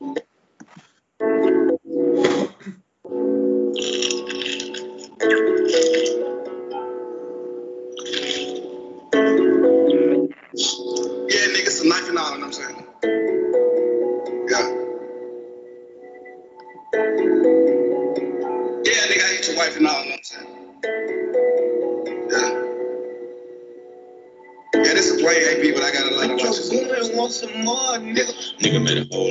Yeah, nigga, some knife and all, you know what I'm saying? Yeah. Yeah, nigga, I eat your wife and all, you know what I'm saying? Yeah. Yeah, this is plain AP, but I got a lot of watches. want some more, nigga. Nigga made a whole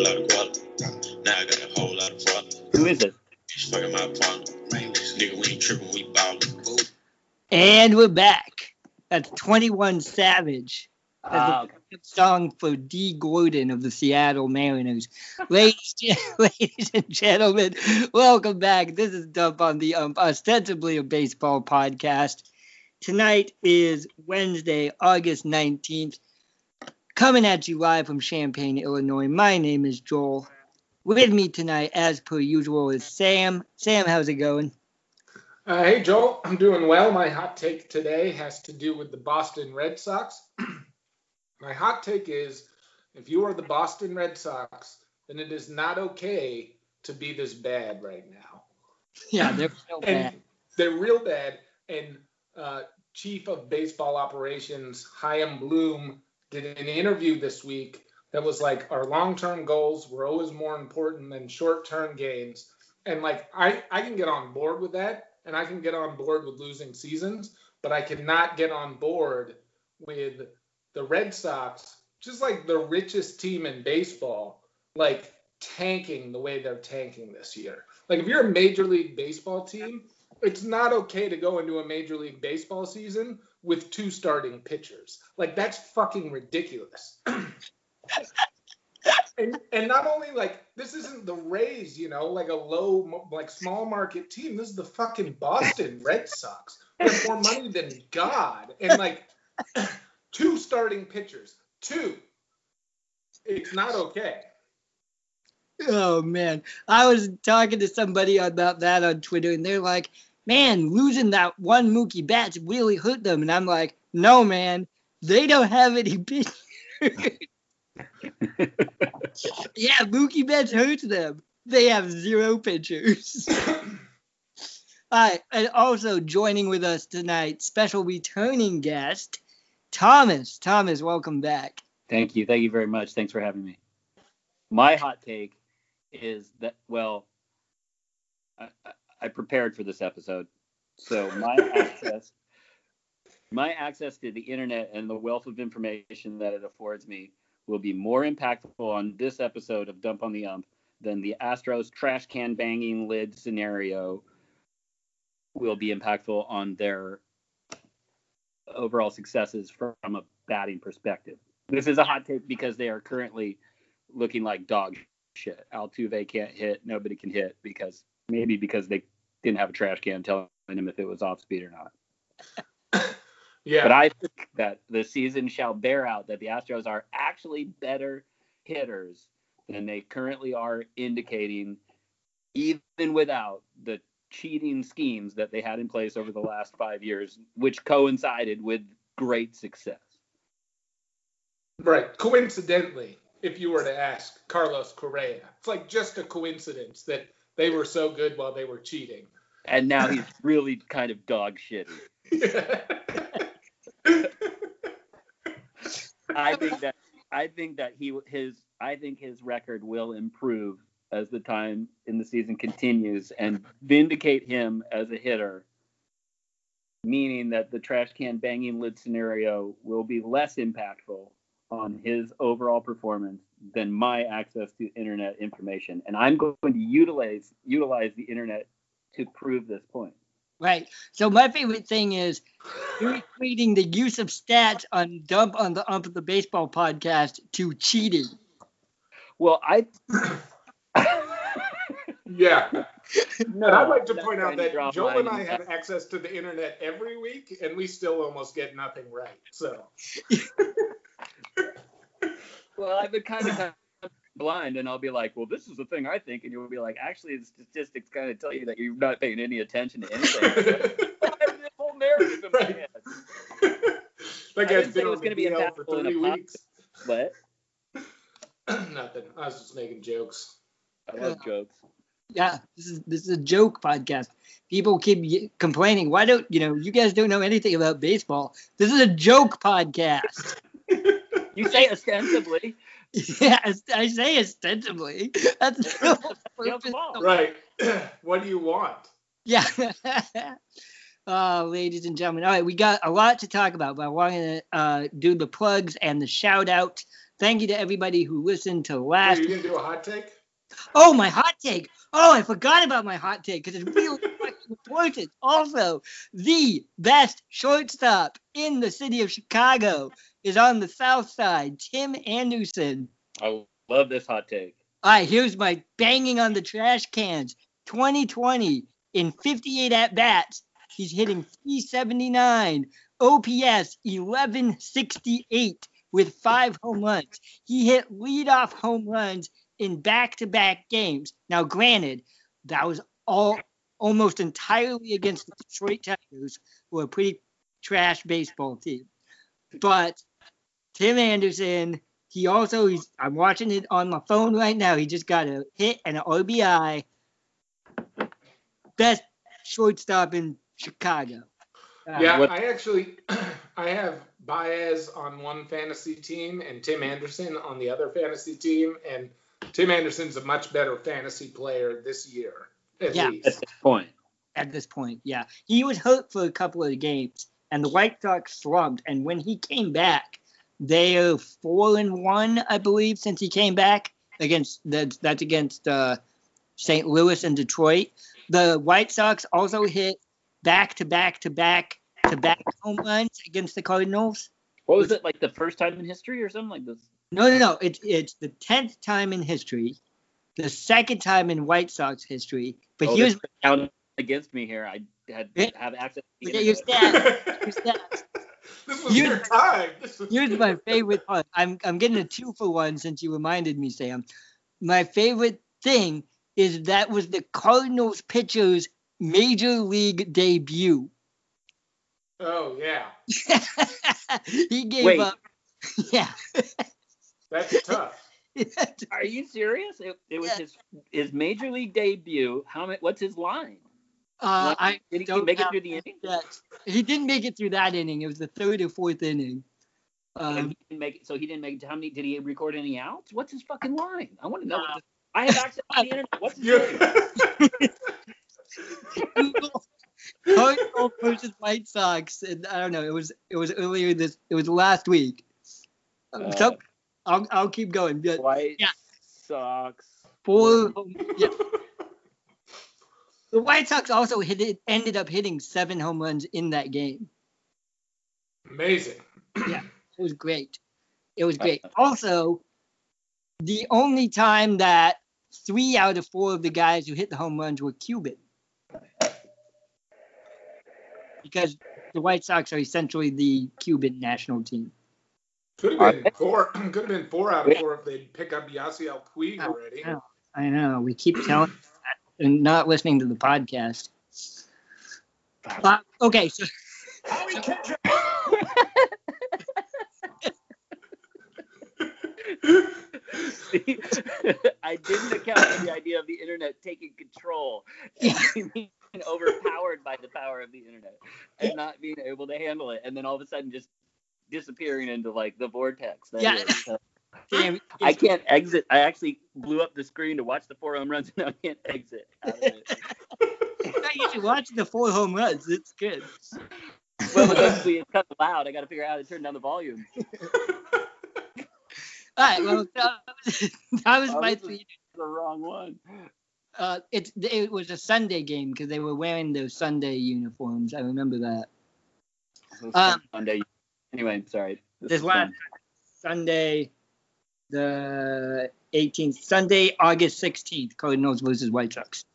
And we're back. That's 21 Savage. That's the song for Dee Gordon of the Seattle Mariners. ladies, ladies and gentlemen, welcome back. This is Dump on the Ump, ostensibly a baseball podcast. Tonight is Wednesday, August 19th. Coming at you live from Champaign, Illinois. My name is Joel. With me tonight, as per usual, is Sam. Sam, how's it going? Uh, hey, Joel, I'm doing well. My hot take today has to do with the Boston Red Sox. My hot take is if you are the Boston Red Sox, then it is not okay to be this bad right now. Yeah, they're so bad. They're real bad. And uh, Chief of Baseball Operations, Chaim Bloom, did an interview this week that was like our long-term goals were always more important than short-term gains. And like I, I can get on board with that, and I can get on board with losing seasons, but I cannot get on board with the Red Sox, just like the richest team in baseball, like tanking the way they're tanking this year. Like if you're a major league baseball team, it's not okay to go into a major league baseball season with two starting pitchers. Like that's fucking ridiculous. and and not only like this isn't the Rays, you know, like a low like small market team. This is the fucking Boston Red Sox. We have more money than God, and like two starting pitchers, two. It's not okay. Oh man, I was talking to somebody about that on Twitter, and they're like, "Man, losing that one Mookie Betts really hurt them." And I'm like, "No, man, they don't have any pitchers." yeah, Mookie Betts hurts them. They have zero pitchers. All right, and also joining with us tonight, special returning guest, Thomas. Thomas, welcome back. Thank you. Thank you very much. Thanks for having me. My hot take is that, well, I, I- I prepared for this episode. So my access, my access to the internet and the wealth of information that it affords me will be more impactful on this episode of Dump on the Ump than the Astros trash can banging lid scenario will be impactful on their overall successes from a batting perspective. This is a hot take because they are currently looking like dog shit. Altuve can't hit. Nobody can hit because maybe because they didn't have a trash can telling them if it was off speed or not. Yeah. But I think that the season shall bear out that the Astros are actually better hitters than they currently are indicating, even without the cheating schemes that they had in place over the last five years, which coincided with great success. Right. Coincidentally, if you were to ask Carlos Correa, it's like just a coincidence that they were so good while they were cheating. And now he's really kind of dog shitty. I think that I think that he his I think his record will improve as the time in the season continues and vindicate him as a hitter, meaning that the trash can banging lid scenario will be less impactful on his overall performance than my access to internet information. And I'm going to utilize utilize the internet to prove this point. Right. So my favorite thing is you're equating the use of stats on dump on the ump of the baseball podcast to cheating. Well, I yeah. no, And I'd like to point out that draw Joel line and I have access to the internet every week, and we still almost get nothing right. So, Well, I've been kind of, kind of blind, and I'll be like, "Well, this is the thing I think," and you'll be like, "Actually, the statistics kind of tell you that you're not paying any attention to anything." I have this whole narrative in my head. that I guy's didn't say been it on was the going to be DL for impactful in a three positive weeks. What? Nothing. I was just making jokes. I love jokes. Yeah, this is this is a joke podcast. People keep y- complaining. Why don't you know? You guys don't know anything about baseball. This is a joke podcast. You say ostensibly. yeah, I say ostensibly. That's the Yeah, purpose Right. what do you want? Yeah. uh, ladies and gentlemen. All right, we got a lot to talk about, but I want to uh, do the plugs and the shout out. Thank you to everybody who listened to Are last. you gonna do a hot take? Oh, my hot take. Oh, I forgot about my hot take because it's really fucking important. Also, the best shortstop in the city of Chicago is on the south side, Tim Anderson. I love this hot take. All right, here's my banging on the trash cans. 2020 in 58 at bats, he's hitting 379, OPS 1168 with five home runs. He hit leadoff home runs in back-to-back games. Now, granted, that was all almost entirely against the Detroit Tigers, who are a pretty trash baseball team. But Tim Anderson, he also he's I'm watching it on my phone right now. He just got a hit and an RBI. Best shortstop in Chicago. Uh, Yeah, what- I actually I have Baez on one fantasy team and Tim Anderson on the other fantasy team, and Tim Anderson's a much better fantasy player this year, at Yeah. At this point. at this point. Yeah, he was hurt for a couple of games, and the White Sox slumped. And when he came back, they're four and one, I believe, since he came back against that's that's against uh, St. Louis and Detroit. The White Sox also hit back to back to back to back home runs against the Cardinals. What was it like the first time in history or something like this? No, no, no. It's it's the tenth time in history, the second time in White Sox history. But oh, here's this counted against me here. I had Yeah. have access. To the look at your stats. Your stats. this was You- your time. This was- Here's my favorite part. I'm I'm getting a two for one since you reminded me, Sam. My favorite thing is that was the Cardinals pitcher's major league debut. Oh yeah, he gave Wait. up. Yeah. that's tough. Are you serious? It, it was Yeah. his his major league debut. How many? What's his line? Uh, What- I Did he don't make it through the inning? that. He didn't make it through that inning. It was the third or fourth inning. And Um, he didn't make it. So he didn't make it. How many? Did he record any outs? What's his fucking line? I want to know. Uh, what this, I have access to the internet. What's his Yeah. Cardinals versus White Sox, and I don't know. It was it was earlier this. It was last week. Um, so Uh, I'll I'll keep going. But White Yeah. Sox. four. Yeah. The White Sox also hit it, ended up hitting seven home runs in that game. Amazing. Yeah, it was great. It was great. Also, the only time that three out of four of the guys who hit the home runs were Cuban. Because the White Sox are essentially the Cuban national team. Could have been four. Could have been four out of four if they'd pick up Yasiel Puig Oh, already. yeah. I know. We keep telling and not listening to the podcast. Uh, okay, so See, I didn't account for the idea of the internet taking control and being overpowered by the power of the internet and not being able to handle it, and then all of a sudden just disappearing into like the vortex. that Yeah. is. So damn, I can't exit. I actually blew up the screen to watch the four home runs, and I can't exit. Out of it. you should watch the four home runs. It's good. Well, eventually it's kind of loud. I got to figure out how to turn down the volume. All right, well, that was, that was Oh, my this three. The wrong one. Uh, it's it was a Sunday game because they were wearing their Sunday uniforms. I remember that. Um, Sunday. Anyway, sorry. This is last. Sunday, the 18th, Sunday, August 16th, Cardinals versus White Sox.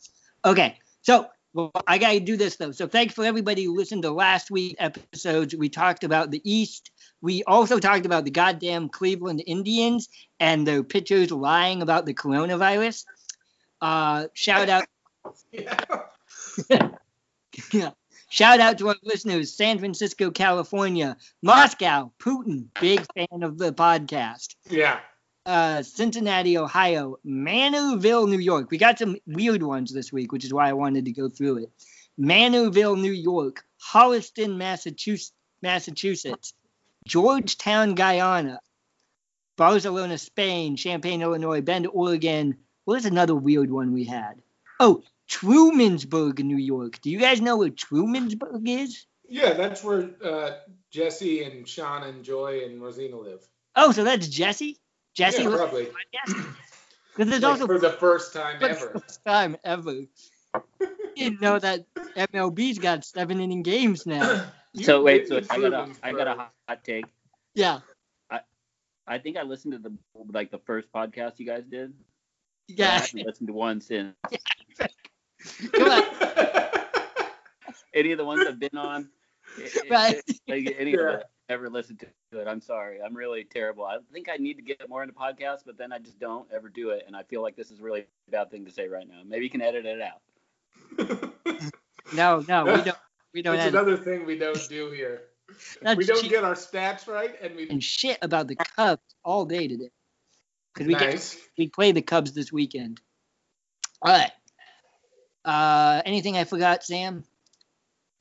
Okay, so well, I got to do this though. So thanks for everybody who listened to last week's episodes. We talked about the East. We also talked about the goddamn Cleveland Indians and their pitchers lying about the coronavirus. Uh, shout out yeah. Yeah. Shout out to our listeners, San Francisco, California, Moscow, Putin, big fan of the podcast. yeah. uh, Cincinnati, Ohio, Manorville, New York. We got some weird ones this week, which is why I wanted to go through it. Manorville, New York, Holliston, Massachusetts, Massachusetts, Georgetown, Guyana, Barcelona, Spain, Champaign, Illinois, Bend, Oregon. What was another weird one we had? Oh, Trumansburg, New York. Do you guys know where Trumansburg is? Yeah, that's where uh, Jesse and Sean and Joy and Rosina live. Oh, so that's Jesse? Jesse yeah, probably. Because there's Like, also for the first time for the ever. first time ever. Didn't know that MLB's got seven inning games now. So wait, so I got a got a hot take. Yeah, I think I listened to the like the first podcast you guys did. I yeah. haven't listened to one since. Come on. Any of the ones I've been on, it- it- Right. like any Yeah. of it, ever listened to it. I'm sorry. I'm really terrible. I think I need to get more into podcasts, but then I just don't ever do it. And I feel like this is really a really bad thing to say right now. Maybe you can edit it out. No, no, we don't. We don't That's have another thing we don't do here. That's we don't cheap. get our stats right, and we and shit about the Cubs all day today. Because we get nice. we play the Cubs this weekend. All right. Uh, anything I forgot, Sam?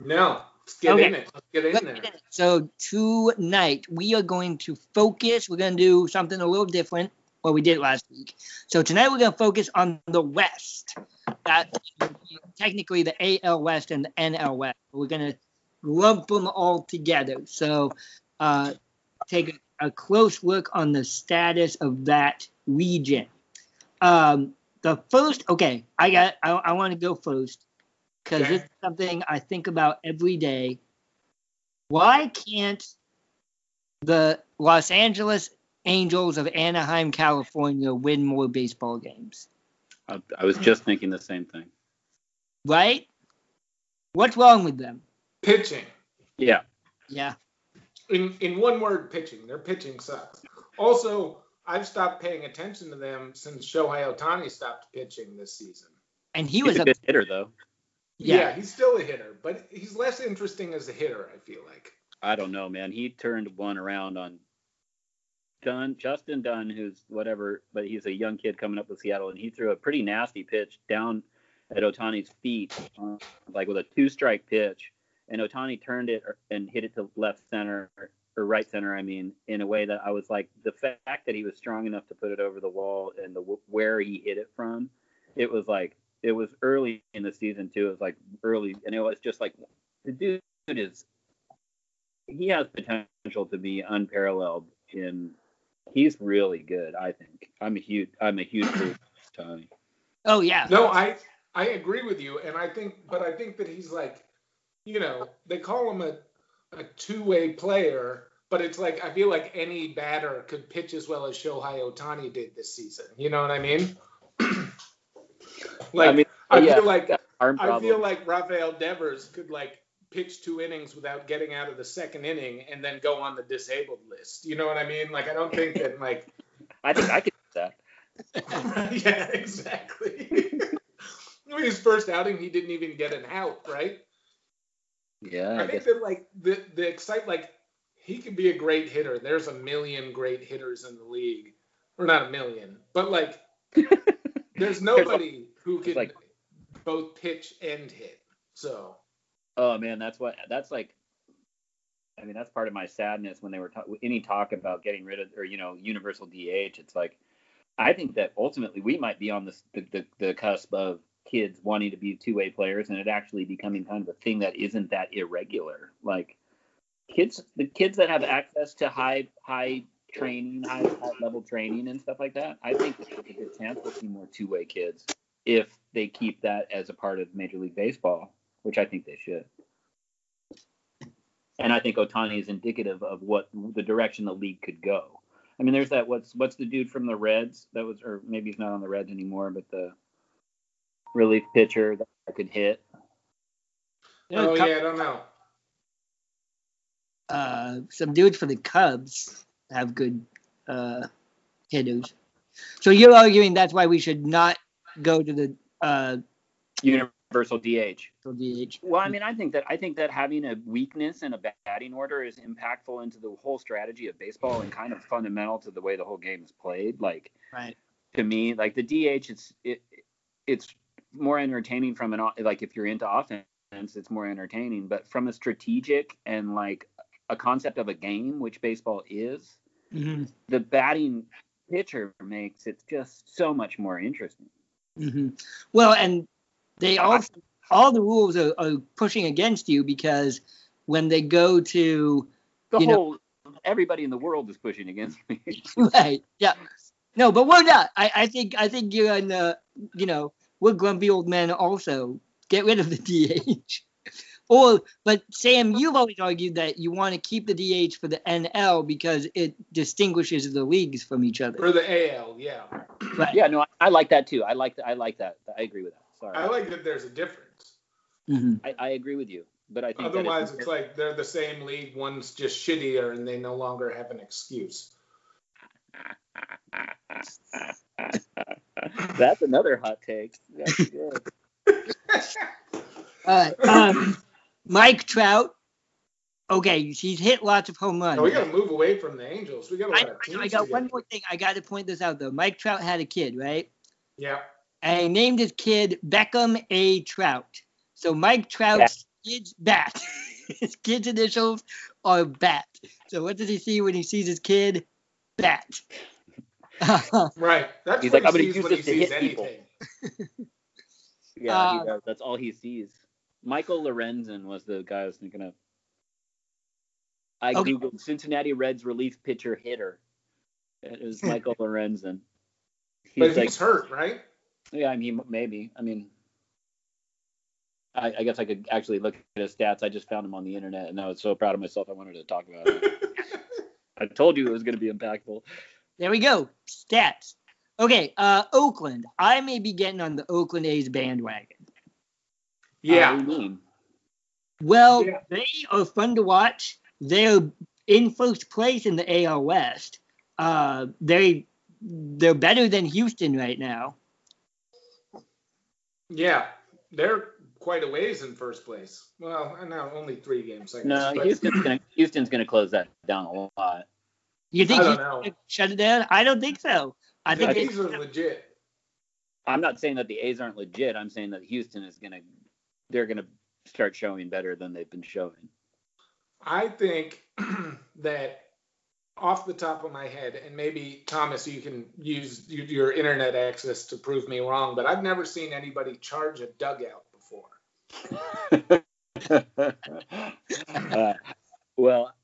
No, let's get Okay. in it. Let's get in Let's there. get it. So tonight we are going to focus. We're going to do something a little different what we did last week. So tonight we're going to focus on the West. That technically the AL West and the NL West. We're going to lump them all together. So uh, take a, a close look on the status of that region. Um, the first, okay, I got. I, I want to go first because Okay. it's something I think about every day why can't the Los Angeles Angels of Anaheim, California win more baseball games? I, I was just thinking the same thing. Right? What's wrong with them? Pitching. Yeah. Yeah. In in one word, pitching. Their pitching sucks. Also, I've stopped paying attention to them since Shohei Ohtani stopped pitching this season. And he He's was a a good hitter though. Yeah. yeah. he's still a hitter, but he's less interesting as a hitter. I feel like. I don't know, man. He turned one around on Dunn, Justin Dunn, who's whatever, but he's a young kid coming up with Seattle, and he threw a pretty nasty pitch down at Ohtani's feet, uh, like with a two-strike pitch, and Otani turned it and hit it to left center or right center, I mean, in a way that I was like, the fact that he was strong enough to put it over the wall and the where he hit it from, it was like it was early in the season too. It was like early, and it was just like the dude is he has potential to be unparalleled in he's really good i think i'm a huge i'm a huge fan Tony. Oh yeah. No, I I agree with you, and I think, but I think that he's like, you know, they call him a a two way player, but it's like I feel like any batter could pitch as well as Shohei Ohtani did this season. You know what I mean? like I mean, I yeah, feel like I feel like Rafael Devers could like pitch two innings without getting out of the second inning and then go on the disabled list. You know what I mean? Like I don't think that like i think i could do that yeah, exactly. His first outing, he didn't even get an out, right? Yeah I I think that like the the excite like he could be a great hitter. There's a million great hitters in the league, or not a million, but like there's nobody who can like- both pitch and hit. So oh man that's what that's like i mean that's part of my sadness when they were ta- any talk about getting rid of or you know universal dh it's like i think that ultimately we might be on this the, the, the cusp of kids wanting to be two-way players and it actually becoming kind of a thing that isn't that irregular. Like kids the kids that have access to high high training high, high level training and stuff like that i think there's a good chance we'll see more two-way kids if they keep that as a part of major league baseball which i think they should. And i think ohtani is indicative of what the direction the league could go. I mean there's that what's what's the dude from the reds that was or maybe he's not on the reds anymore but the relief pitcher that I could hit oh cou- yeah, I don't know. uh, some dudes for the Cubs have good uh, hitters. So you're arguing that's why we should not go to the uh, universal universal DH. DH. Well, I mean, I think that I think that having a weakness in a batting order is impactful into the whole strategy of baseball and kind of fundamental to the way the whole game is played. Like Right. to me, like the DH, it's it it's more entertaining from an like if you're into offense, it's more entertaining. But from a strategic and like a concept of a game, which baseball is, hmm the batting pitcher makes it just so much more interesting. hmm Well, and they also all the rules are, are pushing against you because when they go to The You know- whole everybody in the world is pushing against me. right, yeah, no, but we're not. I, I think I think you're in the you know we're grumpy old men also. Get rid of the DH. Or, but Sam, you've always argued that you want to keep the DH for the NL because it distinguishes the leagues from each other. For the AL, yeah. Right. yeah, no, I, I like that too. I like that. I like that. I agree with that. Sorry, I like that there's a difference. hmm I, I agree with you. But I think that Otherwise, it's like they're the same league. One's just shittier, and they no longer have an excuse. that's another hot take. That's good. Uh, um, Mike Trout. Okay, he's hit lots of home runs. No, we got to move away from the Angels. We got a I, lot of teams. I got one more thing. I got to point this out though. Mike Trout had a kid, right? Yeah. And he named his kid Beckham A. Trout. So Mike Trout's kid's bat. his kid's initials are bat. So what does he see when he sees his kid? Bat. Right. That's He's like, he "I'm gonna use when this to sees hit people." Yeah, Uh, he does. That's all he sees. Michael Lorenzen was the guy I was thinking of. I Okay. googled Cincinnati Reds relief pitcher hitter. It was Michael Lorenzen. But He's like, he's hurt, right? yeah, I mean, maybe. I mean, I, I guess I could actually look at his stats. I just found him on the internet, and I was so proud of myself. I wanted to talk about it. I told you it was going to be impactful. There we go. Stats. Okay, uh, Oakland. I may be getting on the Oakland A's bandwagon. Uh, Yeah. what do you mean? Well, Yeah. they are fun to watch. They're in first place in the AL West. Uh, they they're better than Houston right now. Yeah. They're quite a ways in first place. Well, I know only three games. I guess, No, but- Houston's going to Houston's going to close that down a lot. You think I know. shut it down? I don't think so. I The think A's are legit. I'm not saying that the A's aren't legit. I'm saying that Houston is gonna they're gonna start showing better than they've been showing. I think that off the top of my head, and maybe Thomas, you can use your internet access to prove me wrong, but I've never seen anybody charge a dugout before. uh, well,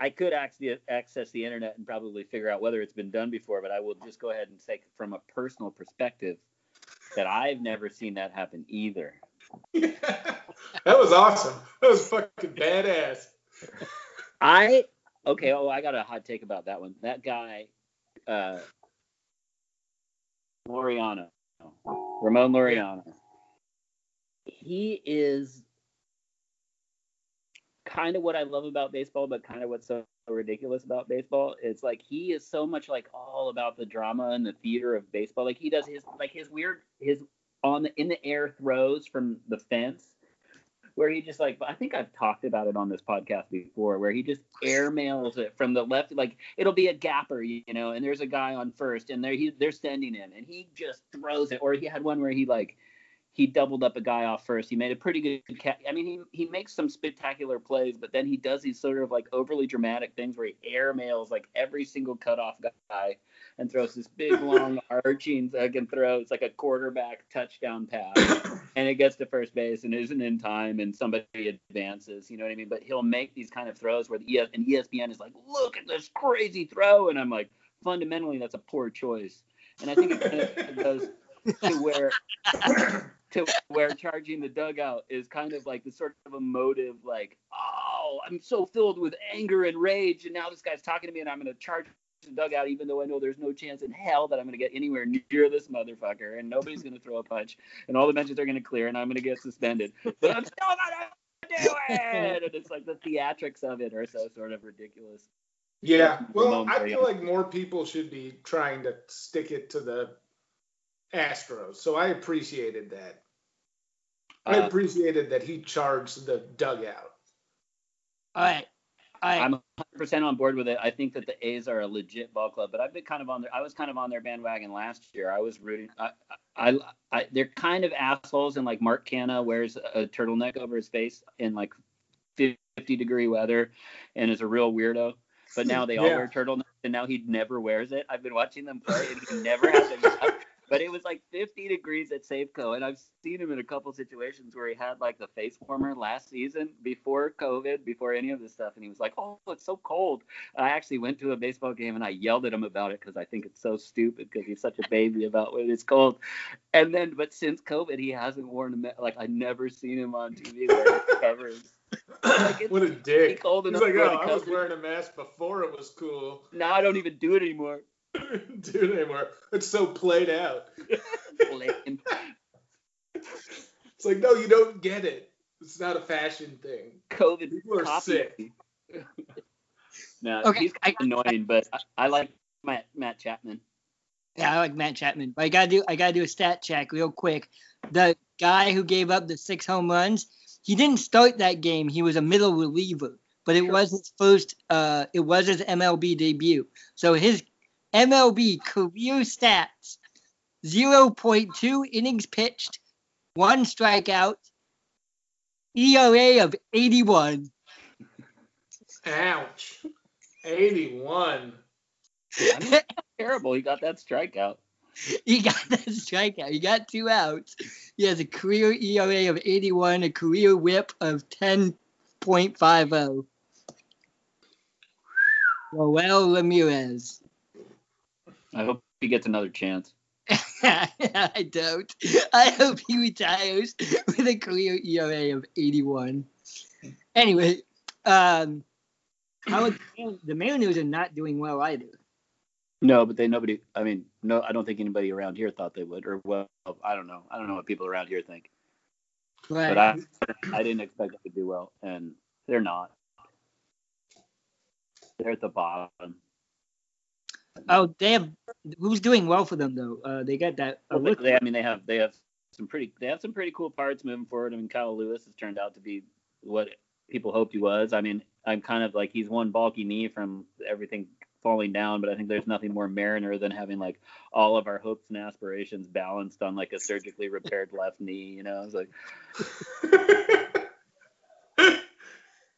I, could access the internet and probably figure out whether it's been done before, but I will just go ahead and say from a personal perspective that I've never seen that happen either. that was awesome. That was fucking badass. I okay. Oh, I got a hot take about that one. That guy, uh, Laureano, Ramon Laureano. He is kind of what I love about baseball, but kind of what's so ridiculous about baseball. It's like he is so much like all about the drama and the theater of baseball. Like he does his like his weird his on the in the air throws from the fence where he just like I think I've talked about it on this podcast before, where he just airmails it from the left, like it'll be a gapper, you know, and there's a guy on first, and they're he, they're sending him, and he just throws it. Or he had one where he like he doubled up a guy off first. He made a pretty good catch. I mean, he he makes some spectacular plays, but then he does these sort of like overly dramatic things where he airmails like every single cutoff guy and throws this big long arching fucking throw. It's like a quarterback touchdown pass and it gets to first base and isn't in time and somebody advances, you know what I mean? But he'll make these kind of throws where the ES- and ESPN is like, look at this crazy throw, and I'm like, fundamentally that's a poor choice. And I think it kind of goes to where to where charging the dugout is kind of like the sort of emotive, like, oh, I'm so filled with anger and rage, and now this guy's talking to me, and I'm gonna charge the dugout, even though I know there's no chance in hell that I'm gonna get anywhere near this motherfucker, and nobody's gonna throw a punch, and all the benches are gonna clear, and I'm gonna get suspended, but I'm still gonna do it, and it's like the theatrics of it are so sort of ridiculous. Yeah. Well, I feel like more people should be trying to stick it to the Astros. So I appreciated that. I Uh, appreciated that he charged the dugout. All right. All right. I'm 100% on board with it. I think that the A's are a legit ball club, but I've been kind of on their. I was kind of on their bandwagon last year. I was rooting. I, I, I they're kind of assholes, and like Mark Canha wears a turtleneck over his face in like 50 degree weather, and is a real weirdo. But now they all Yeah. wear turtlenecks, and now he never wears it. I've been watching them play, and he never has it. But it was like 50 degrees at Safeco, and I've seen him in a couple situations where he had like the face warmer last season before COVID, before any of this stuff, and he was like, "Oh, it's so cold." I actually went to a baseball game and I yelled at him about it because I think it's so stupid because he's such a baby about when it's cold. And then, but since COVID, he hasn't worn a ma- like I never seen him on TV wearing covers. Like, what a dick. cold He's like, oh, I was wearing a mask before it was cool. Now I don't even do it anymore. Dude, anymore. It's so played out. It's like, no, you don't get it. It's not a fashion thing. COVID People are copied sick. no, Okay, he's kind of annoying, but I, I like Matt Matt Chapman. Yeah, I like Matt Chapman. But I gotta do I gotta do a stat check real quick. The guy who gave up the six home runs, he didn't start that game. He was a middle reliever, but it Sure. was his first. Uh, it was his MLB debut. So his MLB career stats: zero point two innings pitched, one strikeout, ERA of eighty one. Ouch. 81. Terrible. He got that strikeout. He got that strikeout. He got two outs. He has a career ERA of 81, a career whip of 10.50. Roel Ramirez. I hope he gets another chance. I don't. I hope he retires with a career ERA of 81. Anyway, um, would, the Mariners are not doing well either. No, but they nobody. I mean, no, I don't think anybody around here thought they would, or well, I don't know. I don't know what people around here think, But, but I, I didn't expect them to do well, and they're not. They're at the bottom. Oh, they have who's doing well for them though? Uh, they got that. Uh, Well, they, they, I mean, they have they have some pretty they have some pretty cool parts moving forward. I mean, Kyle Lewis has turned out to be what people hoped he was. I mean, I'm kind of like he's one bulky knee from everything falling down, but I think there's nothing more Mariner than having like all of our hopes and aspirations balanced on like a surgically repaired left knee. You know, it's like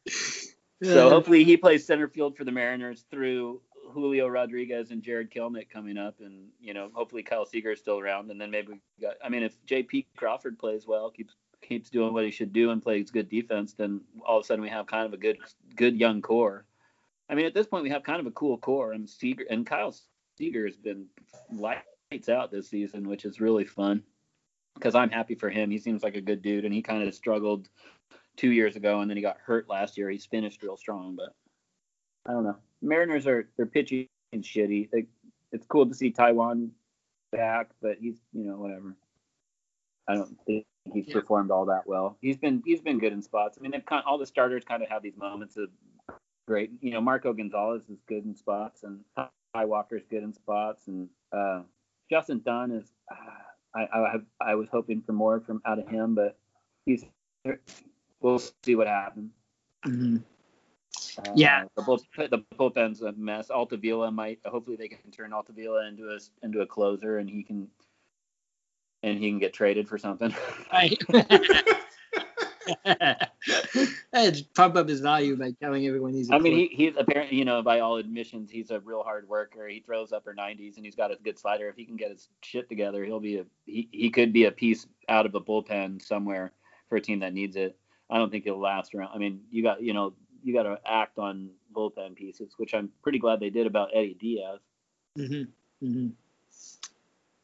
so. Hopefully, he plays center field for the Mariners through Julio Rodriguez and Jarred Kelenic coming up, and you know, hopefully Kyle Seager is still around, and then maybe we got. I mean, if J.P. Crawford plays well, keeps keeps doing what he should do, and plays good defense, then all of a sudden we have kind of a good good young core. I mean, at this point we have kind of a cool core, and Seager and Kyle Seager has been lights out this season, which is really fun because I'm happy for him. He seems like a good dude, and he kind of struggled two years ago, and then he got hurt last year. He's finished real strong, but I don't know. Mariners are they're pitching shitty. They, it's cool to see Taijuan back, but he's you know whatever. I don't think he's Yeah. performed all that well. He's been he's been good in spots. I mean, they've kind all the starters kind of have these moments of great. You know, Marco Gonzalez is good in spots, and Ty Walker's good in spots, and uh, Justin Dunn is. Uh, I I, have, I was hoping for more from out of him, but he's. We'll see what happens. mhm. Uh, Yeah. the, bull, the bullpen's a mess. Altavilla might. Hopefully, they can turn Altavilla into a into a closer, and he can and he can get traded for something. Right. Pump up his value by telling everyone he's. a I mean, he, he's apparently, you know, by all admissions, he's a real hard worker. He throws upper 90s, and he's got a good slider. If he can get his shit together, he'll be a he, he could be a piece out of a bullpen somewhere for a team that needs it. I don't think he'll last around. I mean, you got you know you got to act on bullpen pieces, which I'm pretty glad they did about Eddie Diaz. Mhm, mhm.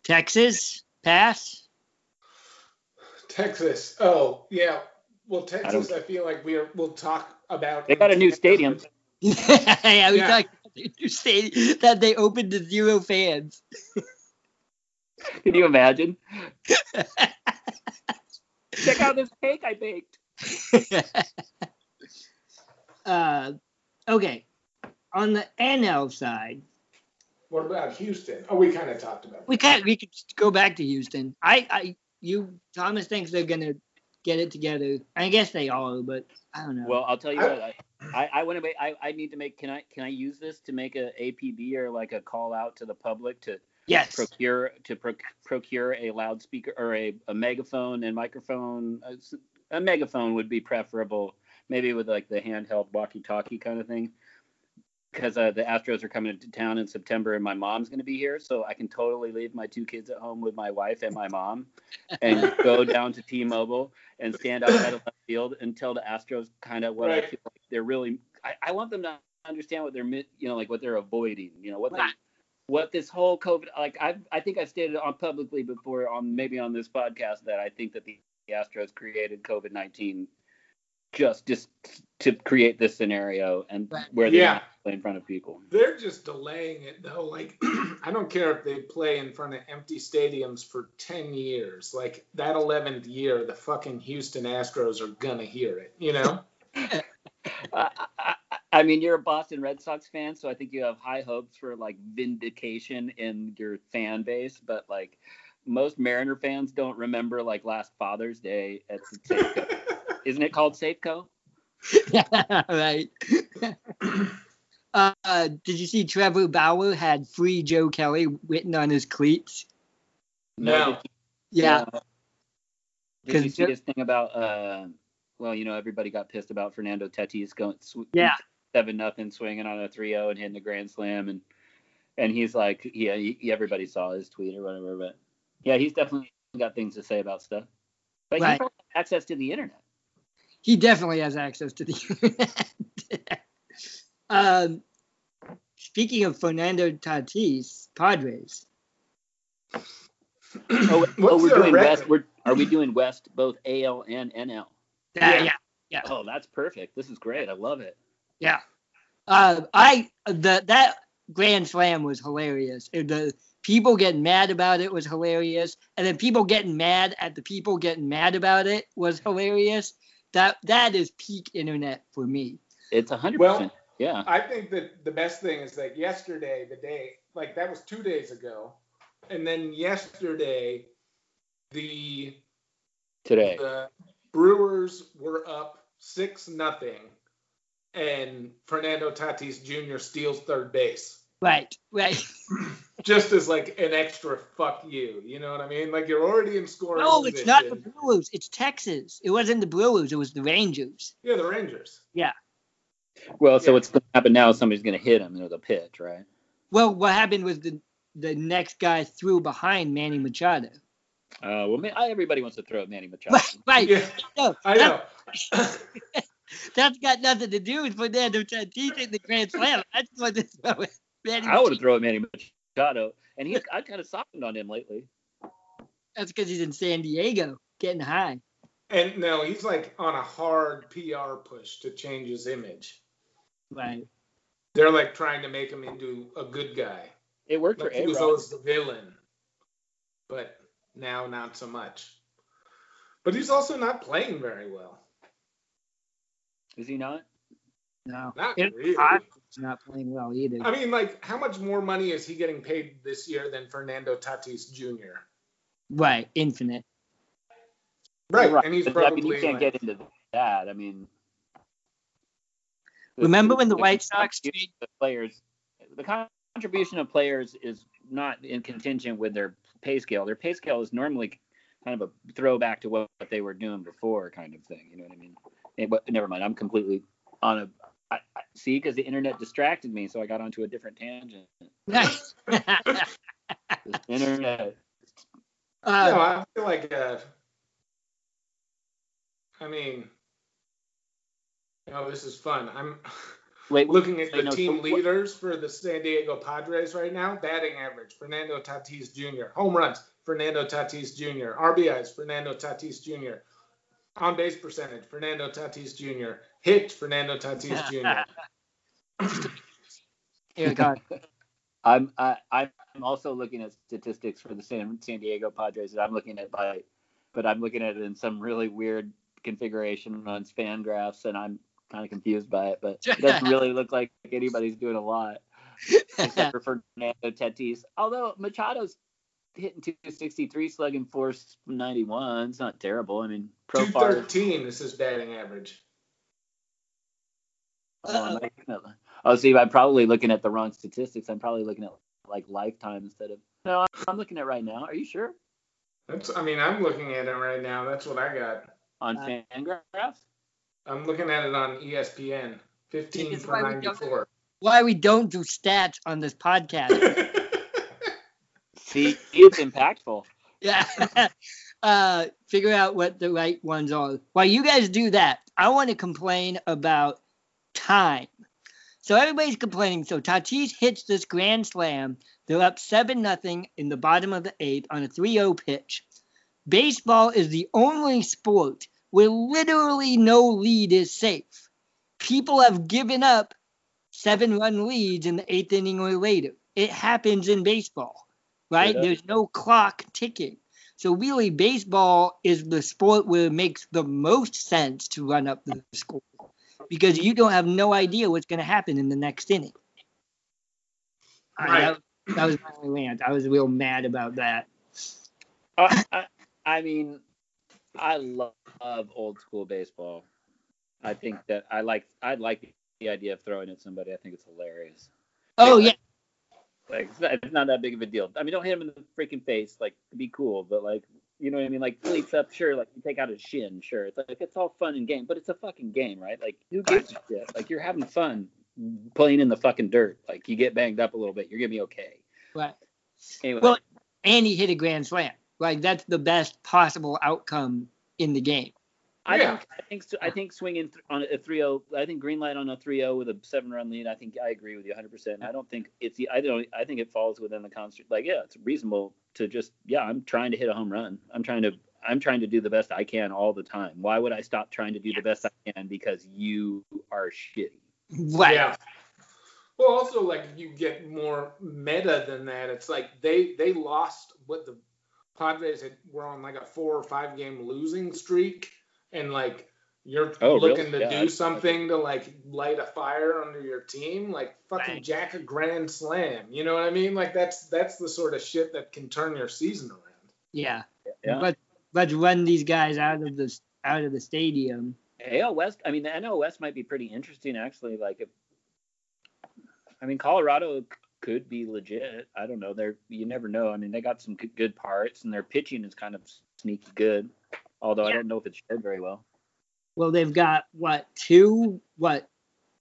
Texas pass. Texas. Oh, yeah. Well, Texas, don't- I, feel like we are, we'll talk about. They got a new stadium. yeah, we Yeah. talked about the new stadium that they opened to zero fans. Can you imagine? Check out this cake I baked. Uh, okay, on the NL side, What about Houston? Oh, we kind of talked about we can we could go back to Houston. I, I, you, Thomas thinks they're gonna get it together. I guess they are, but I don't know. Well, I'll tell you I- what. I, I, I want to make. I, I need to make. Can I can I use this to make a APB or like a call out to the public to yes. procure to proc- procure a loudspeaker or a, a megaphone and microphone. A megaphone would be preferable, maybe with like the handheld walkie-talkie kind of thing. Because uh, the Astros are coming to town in September, and my mom's going to be here, so I can totally leave my two kids at home with my wife and my mom, and go down to T-Mobile and stand outside of left field and tell the Astros kind of what I feel like they're really. I, I want them to understand what they're, you know, like what they're avoiding, you know, what they what this whole COVID like I I think I've stated on publicly before on maybe on this podcast that I think that the Astros created COVID nineteen just just to create this scenario and where they Yeah. don't play in front of people. They're just delaying it though. Like I don't care if they play in front of empty stadiums for 10 years. Like that 11th year, the fucking Houston Astros are gonna hear it. You know? I, I, I mean, you're a Boston Red Sox fan, so I think you have high hopes for like vindication in your fan base. But like most Mariner fans don't remember like last Father's Day at Safeco. Isn't it called Safeco? right. uh, did you see Trevor Bauer had free Joe Kelly written on his cleats? No. Yeah. Uh, did you see Joe- this thing about? Uh, well, you know, everybody got pissed about Fernando Tatis going sw- Yeah. seven nothing, swinging on a 3-0 and hitting a grand slam, and and he's like, yeah, he, everybody saw his tweet or whatever, but yeah, he's definitely got things to say about stuff. But Right. he probably has access to the internet. He definitely has access to the internet. um, speaking of Fernando Tatis, Padres. Oh, oh we're doing record? West. We're are we doing West both AL and NL? Yeah, Yeah. yeah. Oh, that's perfect. This is great. I love it. Yeah. Uh, I the that Grand Slam was hilarious. The people getting mad about it was hilarious, and then people getting mad at the people getting mad about it was hilarious. That that is peak internet for me. It's a hundred percent. Yeah. I think that the best thing is that yesterday, the day, like that was two days ago, and then yesterday, the Today. the Brewers were up six nothing, and Fernando Tatis Jr. steals third base, Right, right. just as like an extra fuck you. You know what I mean? Like you're already in scoring. No, it's not the position. Brewers. It's Texas. It wasn't the Brewers. It was the Rangers. Yeah, the Rangers. Yeah. Well, so Yeah. what's going to happen now is somebody's going to hit him with a pitch, right? Well, what happened was the the next guy threw behind Manny Machado. Uh, well, ma- I- everybody wants to throw at Manny Machado. Right, right. Yeah, No, I that- know. That's got nothing to do with Fernando Tatis in the Grand Slam. I just want to throw it. Manny I would have thrown at Manny Machado, and he I kind of softened on him lately. That's because he's in San Diego getting high. and no, he's like on a hard PR push to change his image. Right. They're like trying to make him into a good guy. It worked Like for he was always the villain, but now not so much. But he's also not playing very well. Is he not? No. Not It- really. I- He's not playing well either. I mean, like, how much more money is he getting paid this year than Fernando Tatis Jr.? Right. Infinite. Right, and he's probably I mean, you can't like- get into that. I mean, the- Remember when the White Sox contribution of players, the contribution of players is not in contention with their pay scale. Their pay scale is normally kind of a throwback to what, what they were doing before, kind of thing. You know what I mean? Eh, but never mind. I'm completely on a. I, I, see, because the internet distracted me, so I got onto a different tangent. Right. The internet. No, uh, I feel like, uh, I mean, oh, this is fun. I'm Wait, looking at the no, team so what- leaders for the San Diego Padres right now. Batting average, Fernando Tatis Jr. Home runs, Fernando Tatis Jr. RBIs, Fernando Tatis Jr. On base percentage, Fernando Tatis Jr. Hit, Fernando Tatis Jr. here we go. I'm I, I'm also looking at statistics for the San San Diego Padres that I'm looking at by, but I'm looking at it in some really weird configuration on FanGraphs, and I'm kind of confused by it. But it doesn't really look like anybody's doing a lot except for Fernando Tatis. Although Machado's hitting 263, slugging 491. It's not terrible. I mean, profile. 213 is his batting average. Oh, I'm looking at- oh, see, I'm probably looking at the wrong statistics. I'm probably looking at like lifetime instead of. No, I'm- I'm looking at right now. Are you sure? That's. I mean, I'm looking at it right now. That's what I got. On Uh, Fangraphs? I'm looking at it on ESPN. 15 for why we don't- 94. Why we don't do stats on this podcast? See, it's impactful. yeah. uh, figure out what the right ones are. While you guys do that, I want to complain about time. So everybody's complaining. So Tatis hits this grand slam. They're up seven nothing in the bottom of the eighth on a 3-0 pitch. Baseball is the only sport where literally no lead is safe. People have given up seven run leads in the eighth inning or later. It happens in baseball, right? Yeah. There's no clock ticking. So really, baseball is the sport where it makes the most sense to run up the score because you don't have no idea what's going to happen in the next inning. I- Right. that, that was my rant. I was real mad about that. Uh, I, I mean, I love, old school baseball. I think that I like I like the idea of throwing at somebody. I think it's hilarious. Oh Yeah. yeah, Like it's not, it's not that big of a deal. I mean, don't hit him in the freaking face. Like be cool, but like you know what I mean. Like cleats up, sure. Like you take out his shin, sure. It's like it's all fun and game, but it's a fucking game, right? Like who gives a shit? Like you're having fun playing in the fucking dirt. Like you get banged up a little bit, you're gonna be okay. right. Anyway, Well, and he hit a grand slam. Like that's the best possible outcome in the game. I Yeah. think I think I think swinging th- on a 3-0. I think green light on a 3-0 with a seven-run lead. I think I agree with you 100. percent I don't think it's the. I don't. I think it falls within the construct. Like yeah, it's reasonable to just yeah. I'm trying to hit a home run. I'm trying to. I'm trying to do the best I can all the time. Why would I stop trying to do the best I can because you are shitty? Right. Yeah. Well, also like you get more meta than that. It's like they they lost what the Padres had, were on like a four or five game losing streak, and like you're Oh, really? looking to Yeah, I- do something to like light a fire under your team, like fucking Right. jack a grand slam. You know what I mean? Like that's that's the sort of shit that can turn your season around. Yeah. Yeah. But let's run these guys out of the out of the stadium. AL West. I mean, the NL West might be pretty interesting actually. Like, if, I mean, Colorado could be legit. I don't know. They're you never know. I mean, they got some good parts, and their pitching is kind of sneaky good. Although I don't know if it's shared very well. Well, they've got what two what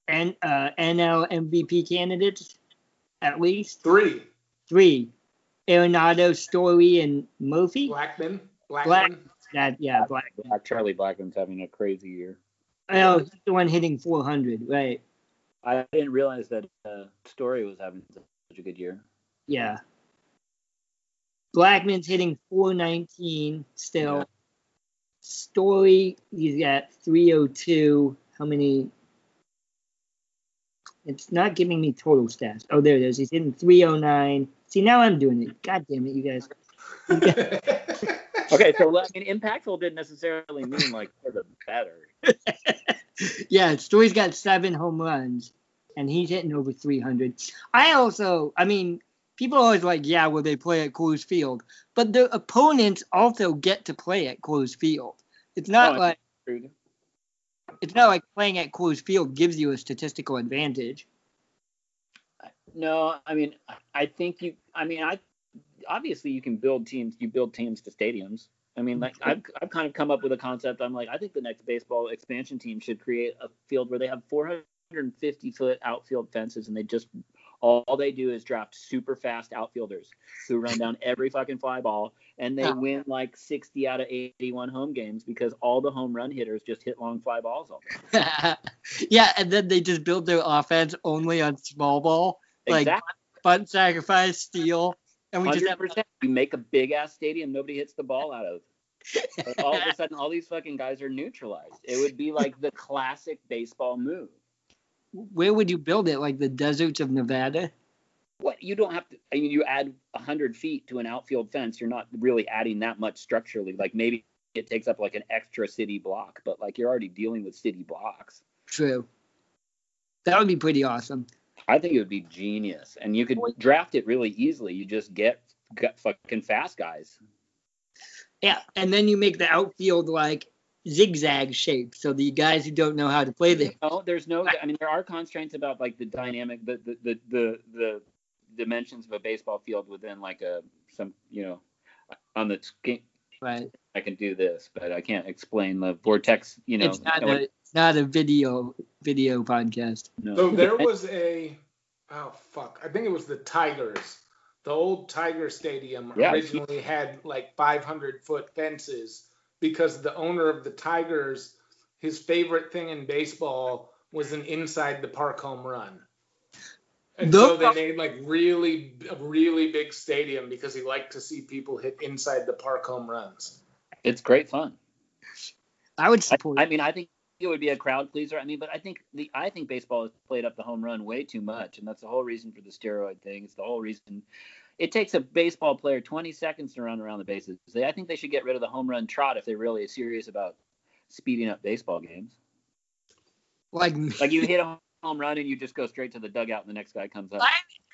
N, uh, NL MVP candidates at least Three, three: Arenado, Story, and Murphy. Blackmon, Blackmon. Black- That yeah, Black. Black- Charlie Blackmon's having a crazy year. Oh, he's the one hitting 400, right? I didn't realize that uh, Story was having such a good year. Yeah. Blackmon's hitting 419 still. Yeah. Story, he's got 302. How many? It's not giving me total stats. Oh, there it is. He's hitting 309. See, now I'm doing it. God damn it, you guys. Okay, so I mean, impactful didn't necessarily mean like for the better. yeah, Story's got seven home runs, and he's hitting over 300. I also, I mean, people are always like, yeah, well, they play at Coors Field, but the opponents also get to play at Coors Field. It's not Oh, like it's not like playing at Coors Field gives you a statistical advantage. No, I mean, I think you. I mean, I obviously you can build teams. You build teams to stadiums. I mean, like I've I've kind of come up with a concept. I'm like, I think the next baseball expansion team should create a field where they have 450 foot outfield fences, and they just all, they do is draft super fast outfielders who run down every fucking fly ball, and they win like 60 out of 81 home games because all the home run hitters just hit long fly balls all day. yeah, and then they just build their offense only on small ball, like Exactly. bunt sacrifice, steal, and we just have. You make a big ass stadium, nobody hits the ball out of. All of a sudden, all these fucking guys are neutralized. It would be like the classic baseball move. Where would you build it? Like the deserts of Nevada? What you don't have to. I mean, you add hundred feet to an outfield fence. You're not really adding that much structurally. Like maybe it takes up like an extra city block, but like you're already dealing with city blocks. True. That would be pretty awesome. I think it would be genius, and you could draft it really easily. You just get got fucking fast guys. Yeah, and then you make the outfield like zigzag shape, so the guys who don't know how to play there. No, there's no. I mean, there are constraints about like the dynamic, the the the the, the dimensions of a baseball field within like a some you know on the skin. Right. I can do this, but I can't explain the vortex. You know, it's not no, a it's not a video video podcast. no. So there was a oh fuck, I think it was the Tigers. The old Tiger Stadium Yeah. originally had like 500 foot fences because the owner of the Tigers, his favorite thing in baseball was an inside the park home run. And so they are- made like really a really big stadium because he liked to see people hit inside the park home runs. it's great fun. I would I, support. I mean, I think it would be a crowd pleaser. I mean, but I think the I think baseball has played up the home run way too much, and that's the whole reason for the steroid thing. It's the whole reason. It takes a baseball player 20 seconds to run around the bases. They, I think they should get rid of the home run trot if they're really serious about speeding up baseball games. like Like you hit a home run and you just go straight to the dugout, and the next guy comes up.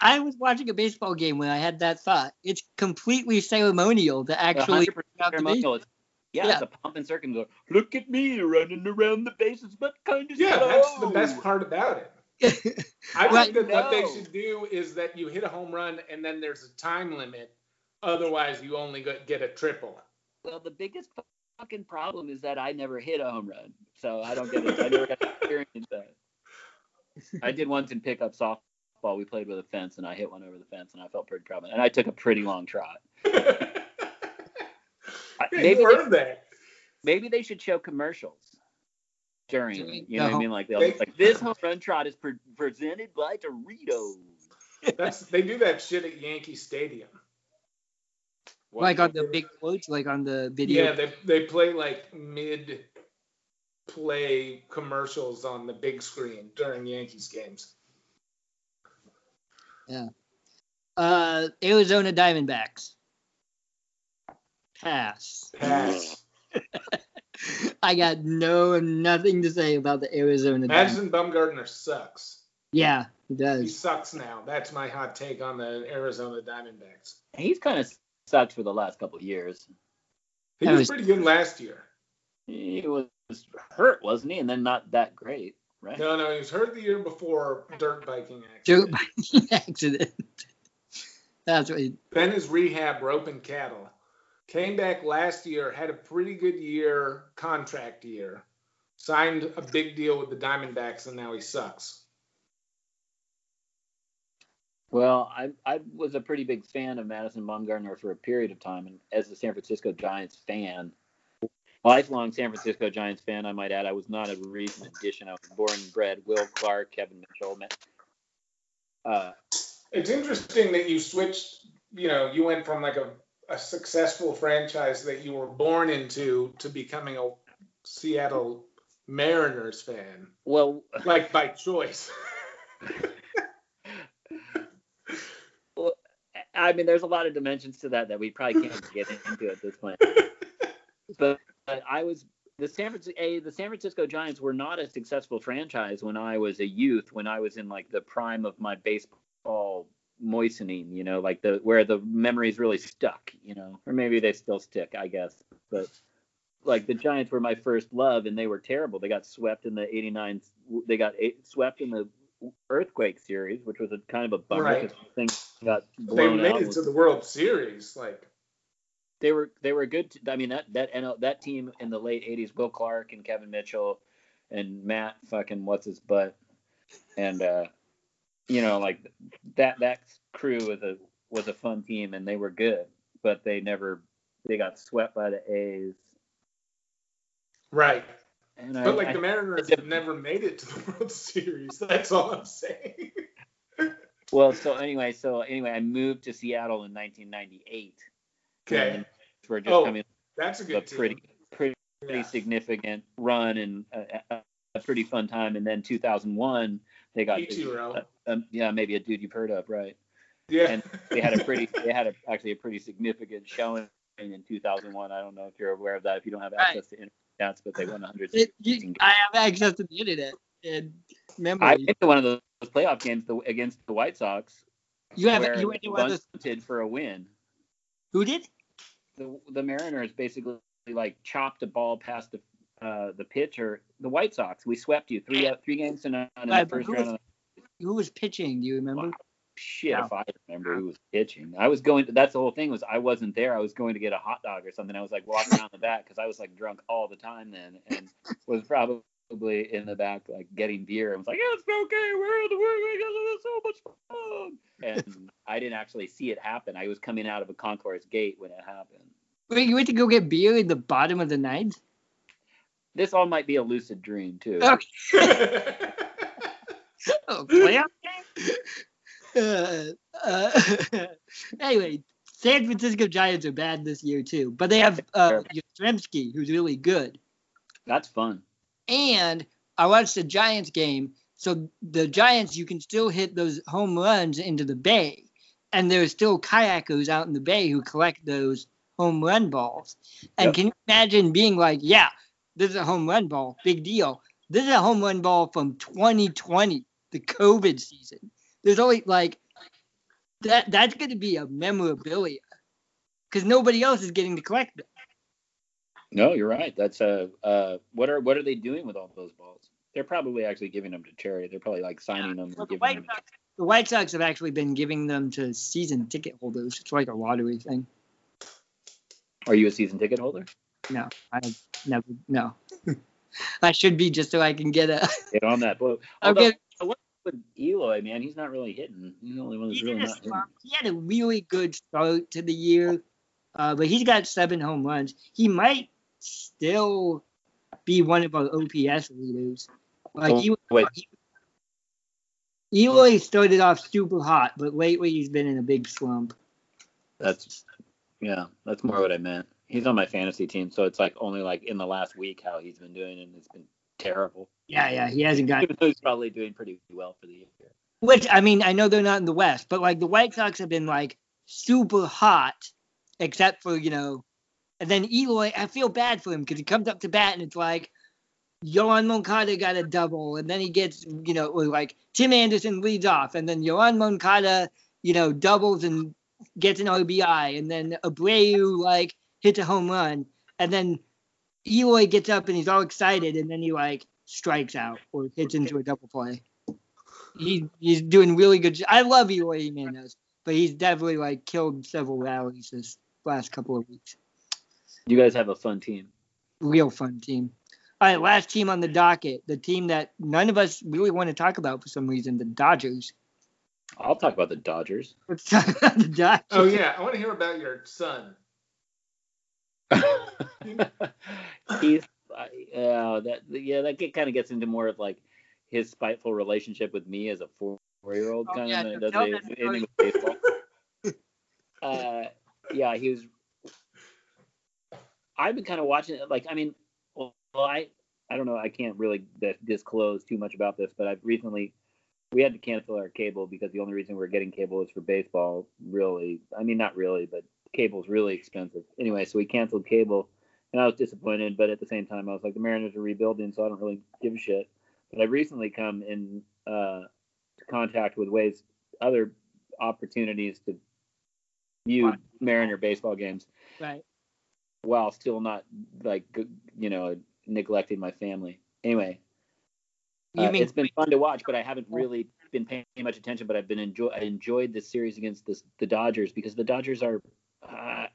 I was watching a baseball game when I had that thought. It's completely ceremonial to actually 100% the ceremonial. It's- Yeah, Yeah. it's a pump and circle. Look at me running around the bases, but kind of Yeah, that's the best part about it. I think that what they should do is that you hit a home run and then there's a time limit. Otherwise, you only get a triple. Well, the biggest fucking problem is that I never hit a home run, so I don't get it. I never got to experience that. I did once in pickup softball. We played with a fence, and I hit one over the fence, and I felt pretty proud. of it. And I took a pretty long trot. I- maybe they, that. maybe they should show commercials during. During You know what I mean? Like they'll They- like this home run trot is pre- presented by Doritos. That's they do that shit at Yankee Stadium. like on the big quotes, like on the video. Yeah, they they play like mid play commercials on the big screen during Yankees games. Yeah. Uh, Arizona Diamondbacks. Pass. Pass. I got no nothing to say about the Arizona. Diamondbacks. Madison Bumgarner sucks. Yeah, he does. He sucks now. That's my hot take on the Arizona Diamondbacks. He's kind of sucked for the last couple of years. He was was- pretty good last year. He was hurt, wasn't he? And then not that great, right? No, no, he was hurt the year before dirt biking Dirt accident. biking accident. That's what. He, Then his rehab roping cattle. Came back last year, had a pretty good year, contract year. Signed a big deal with the Diamondbacks, and now he sucks. Well, I I was a pretty big fan of Madison Bumgarner for a period of time, and as a San Francisco Giants fan, lifelong San Francisco Giants fan, I might add, I was not a recent addition. I was born and bred Will Clark, Kevin Mitchell. Uh, It's interesting that you switched. You know, you went from like a, a successful franchise that you were born into to becoming a Seattle Mariners fan, well, like by choice. well, I mean, there's a lot of dimensions to that that we probably can't get into at this point. But, but I was the San Francisco a the San Francisco Giants were not a successful franchise when I was a youth, when I was in like the prime of my baseball moistening, you know, like the where the memories really stuck, you know, or maybe they still stick, I guess. But like the Giants were my first love, and they were terrible. They got swept in the '89. They got eight, swept in the earthquake series, which was a kind of a bummer Right. because things got they made out. it to the World Series. Like, they were they were good. I mean that that NL, that team in the late '80s, Will Clark and Kevin Mitchell and Matt fucking what's his butt, and uh, you know like that that crew was a was a fun team and they were good, but they never they got swept by the A's. right. And I, But like I- the Mariners have never made it to the World Series. That's all I'm saying. well, so anyway, so anyway, I moved to Seattle in 1998. Okay, we're just Oh, coming that's a a good team. pretty pretty pretty Yeah. significant run and a, a, a pretty fun time. And then 2001, they got Ichiro. uh, um, yeah, maybe a dude you've heard of, right? Yeah. and they had a pretty they had a, actually a pretty significant showing in 2001. I don't know if you're aware of that. If you don't have Right. access to internet, stats, but they won 100. it, you, I have access to the internet and I memory. went to one of those playoff games the, against the White Sox You have you went to they one of those bunted for a win. Who did? The the Mariners basically like chopped a ball past the uh, the pitcher. The White Sox. We swept you three uh, three games to none in the first who round. was- Who was pitching? Do you remember? shit, Yeah. if I remember who was pitching. I was going. To, that's the whole thing was I wasn't there. I was going to get a hot dog or something. I was like walking around the back because I was like drunk all the time then, and was probably in the back like getting beer. I was like, it's okay, we're in the we're it's so much fun. And I didn't actually see it happen. I was coming out of a concourse gate when it happened. Wait, you went to go get beer in the bottom of the ninth? This all might be a lucid dream too. Okay. Oh, playoff? Uh, uh, anyway, San Francisco Giants are bad this year too, but they have uh, Yastrzemski, who's really good. That's fun. And I watched the Giants game. So the Giants, you can still hit those home runs into the bay, and there's still kayakers out in the bay who collect those home run balls. And Yep. can you imagine being like, yeah, this is a home run ball, big deal. This is a home run ball from 2020, the COVID season. There's only like that. That's going to be a memorabilia because nobody else is getting to collect them. No, you're right. That's uh, uh, what are what are they doing with all those balls? They're probably actually giving them to charity. They're probably like signing them the giving White them. Sox, the White Sox have actually been giving them to season ticket holders. It's like a lottery thing. Are you a season ticket holder? No, I never. No, I should be just so I can get a. Get on that boat. Although, get. with Eloy, man, he's not really hitting. He's the only one that's He, really not hitting. he had a really good start to the year, uh, but he's got seven home runs. He might still be one of our OPS leaders. Like Oh, he, wait. Eloy started off super hot, but lately he's been in a big slump. That's yeah, that's more what I meant. He's on my fantasy team, so it's like only like in the last week how he's been doing, and it's been terrible. Yeah, yeah, he hasn't got Even he's probably doing pretty well for the year. Which I mean, I know they're not in the West, but like the White Sox have been like super hot, except for you know, and then Eloy. I feel bad for him because he comes up to bat and it's like, Yohan Moncada got a double, and then he gets you know, like Tim Anderson leads off, and then Yohan Moncada, you know, doubles and gets an RBI, and then Abreu like hits a home run, and then Eloy gets up and he's all excited, and then he like strikes out or hits into a double play he he's doing really good. I love Eloy Jimenez, but he's definitely like killed several rallies this last couple of weeks. You guys have a fun team. Real fun team. All right, last team on the docket, the team that none of us really want to talk about for some reason, the Dodgers. I'll talk about the Dodgers. Let's talk about the Dodgers. oh yeah, I want to hear about your son. he's uh, yeah that yeah that kind of gets into more of like his spiteful relationship with me as a four year old Oh, kind yeah, of no, does tell it with baseball. uh, yeah, he was. I've been kind of watching it. Like, I mean, well, I I don't know. I can't really di- disclose too much about this, but I've recently we had to cancel our cable because the only reason we're getting cable is for baseball. Really, I mean, not really, but cable's really expensive. Anyway, so we canceled cable, and I was disappointed. But at the same time, I was like, the Mariners are rebuilding, so I don't really give a shit. But I've recently come in uh, contact with ways, other opportunities to view Mariner baseball games Right. while still not like you know neglecting my family. Anyway, You uh, mean it's been fun to watch, but I haven't really been paying much attention. But I've been enjoy I enjoyed this series against this, the Dodgers because the Dodgers are uh,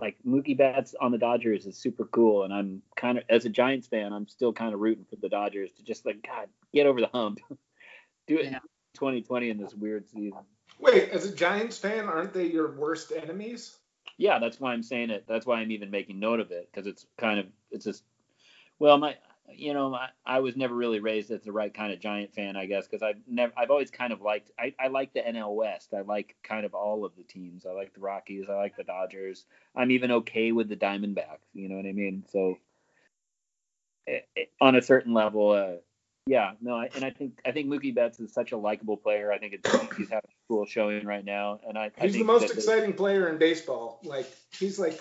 like Mookie Betts on the Dodgers is super cool, and I'm kind of as a Giants fan, I'm still kind of rooting for the Dodgers to just like God get over the hump, do it Yeah. in 2020 in this weird season. Wait, as a Giants fan, aren't they your worst enemies? Yeah, that's why I'm saying it. That's why I'm even making note of it because it's kind of it's just well, my you know I, I was never really raised as the right kind of Giant fan, I guess, because I've never I've always kind of liked I I like the NL West. I like kind of all of the teams. I like the Rockies. I like the Dodgers. I'm even okay with the Diamondbacks. You know what I mean? So eh, eh, on a certain level, uh, yeah, no, I, and I think I think Mookie Betts is such a likable player. I think it's he's having a cool showing right now, and I, I He's the most exciting player in baseball. Like he's like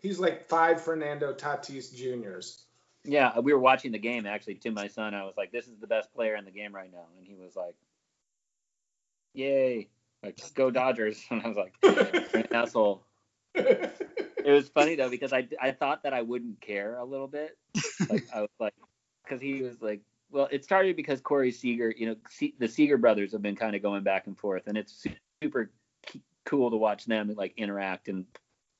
he's like five Fernando Tatis Juniors. Yeah, we were watching the game actually to my son. I was like, "This is the best player in the game right now," and he was like, "Yay!" like go Dodgers, and I was like, "You're an asshole. It was funny though because I I thought that I wouldn't care a little bit. Like I was like, because he was like, well, it started because Corey Seager, you know, the Seager brothers have been kind of going back and forth, and it's super cool to watch them like interact and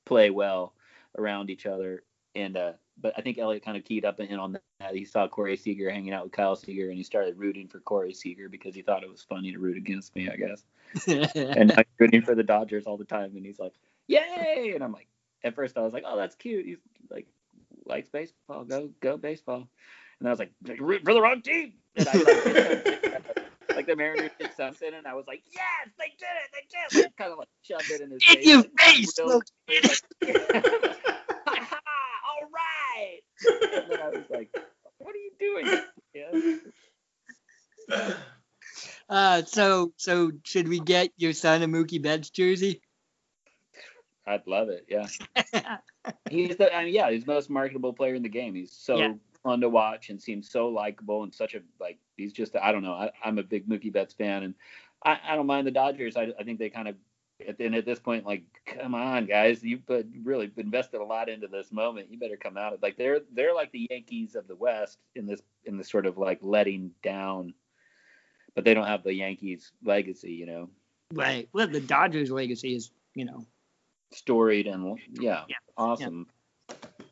play well around each other. And uh, but I think Elliot kind of keyed up in on that. He saw Corey Seager hanging out with Kyle Seager, and he started rooting for Corey Seager because he thought it was funny to root against me, I guess and I'm rooting for the Dodgers all the time. And he's like, "Yay!" And I'm like, at first I was like, "Oh, that's cute." He's like, likes baseball. Go, go baseball. And I was like, "You're for the wrong team." And I like, like the Mariners did something, and I was like, "Yes, they did it! They did!" it!" Kind of like shoved it in his In face. your face, like, Ha ha! All right. And then I was like, "What are you doing?" Yeah. Uh, so so should we get your son a Mookie Betts jersey? I'd love it. Yeah. he's the I mean, yeah, he's the most marketable player in the game. He's so Yeah. fun to watch and seems so likable and such a like he's just I don't know. I, I'm a big Mookie Betts fan and I, I don't mind the Dodgers. I, I think they kind of and at this point like come on guys you've put really invested a lot into this moment you better come out Of, like they're they're like the yankees of the west in this in this sort of like letting down but they don't have the yankees legacy you know Right. Well, the Dodgers' legacy is, you know, storied and yeah, Yeah. awesome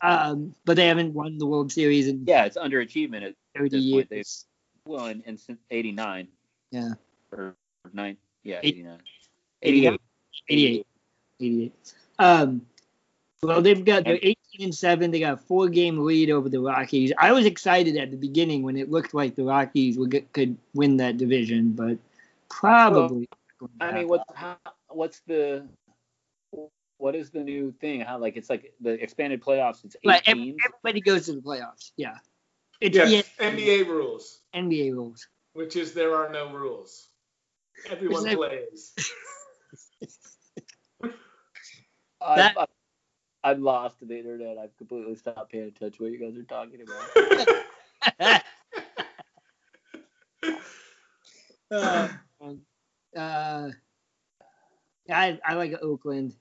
um, but they haven't won the World Series in yeah, it's underachievement at 30 this point, they've- years. Well, and, and since '89. Yeah. Or nine. Yeah, '89. 88. 88. 88. Um, well, they've got they're 18 and seven. They got a four game lead over the Rockies. I was excited at the beginning when it looked like the Rockies would get, could win that division, but probably. not I mean, what's how, what's the what is the new thing? How like it's like the expanded playoffs? It's eight But ev- everybody goes to the playoffs. Yeah. It's Yes, the NBA rules, NBA rules. which is there are no rules. Everyone plays. I've, that- I've, I've lost in the internet. I've completely stopped paying attention to what you guys are talking about. uh, uh, I, I like Oakland.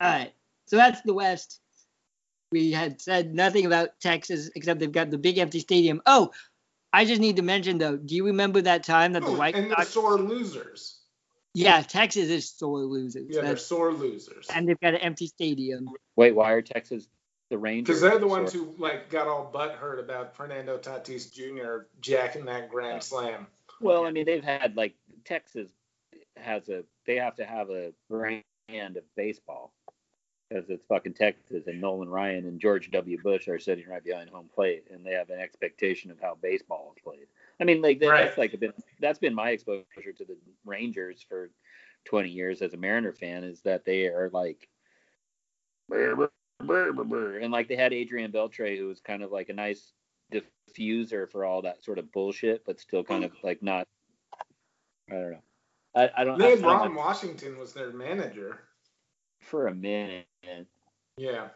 All right. So that's the West. We had said nothing about Texas except they've got the big empty stadium. Oh, I just need to mention though. Do you remember that time that the Oh, White and they're Sox? sore losers. Yeah, Texas is sore losers. Yeah, they're That's- sore losers. and they've got an empty stadium. Wait, why are Texas the Rangers? Because they're the ones Or- who like got all butthurt about Fernando Tatis Jr. jacking that grand slam. Well, I mean, they've had like Texas has a they have to have a brand of baseball because it's fucking Texas and Nolan Ryan and George W. Bush are sitting right behind home plate and they have an expectation of how baseball is played. I mean, like that, that's Right. like been that's been my exposure to the Rangers for 20 years as a Mariner fan is that they are like and like they had Adrian Beltre who was kind of like a nice diffuser for all that sort of bullshit, but still kind of like not. I don't know. I, I don't. They I, had I don't Ron Washington was their manager. for a minute, Yeah.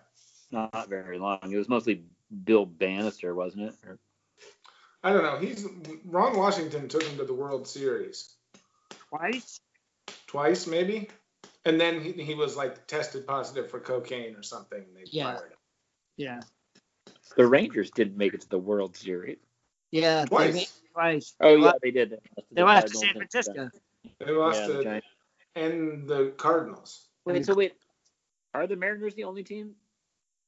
not very long. It was mostly Bill Banister, wasn't it? Or, I don't know. He's Ron Washington took him to the World Series Twice? twice, maybe, and then he, he was like tested positive for cocaine or something. and They Yeah. fired him. Yeah. the Rangers didn't make it to the World Series. Yeah. they Twice. made- Twice. Oh They yeah, lost- they did. They lost to They lost to San Francisco. They lost Yeah, the to Giants. and the Cardinals. Wait, so wait, are the Mariners the only team?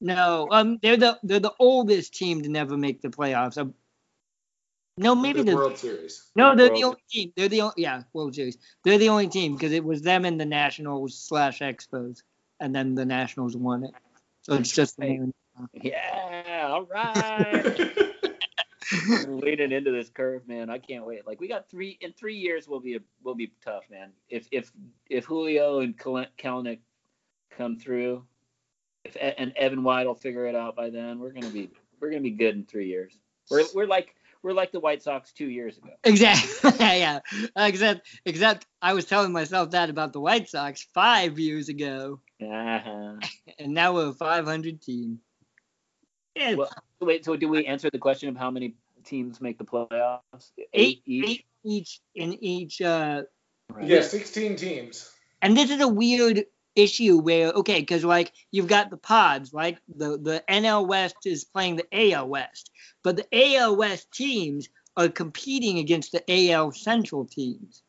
No, um, they're the they're the oldest team to never make the playoffs. No, maybe the the World Series. no, they're the only team. They're the only yeah World Series. They're the only team because it was them and the Nationals slash Expos, and then the Nationals won it. So it's just the Hey. Yeah, all right. We're leaning into this curve, man. I can't wait. Like we got three in three years. We'll be a, we'll be tough, man. If if if Julio and Kel- Kelenic come through, if E- and Evan White will figure it out by then, we're gonna be we're gonna be good in three years. We're we're like we're like the White Sox two years ago. Exactly. yeah. Except except I was telling myself that about the White Sox five years ago, Uh-huh. and now we're a 500 team. Yeah, Well, Wait, so do we answer the question of how many teams make the playoffs? eight, each. eight each in each uh Right. Yeah, 16 teams. and this is a weird issue where okay, because like you've got the pods, right? The the NL West is playing the AL West, but the AL West teams are competing against the AL Central teams,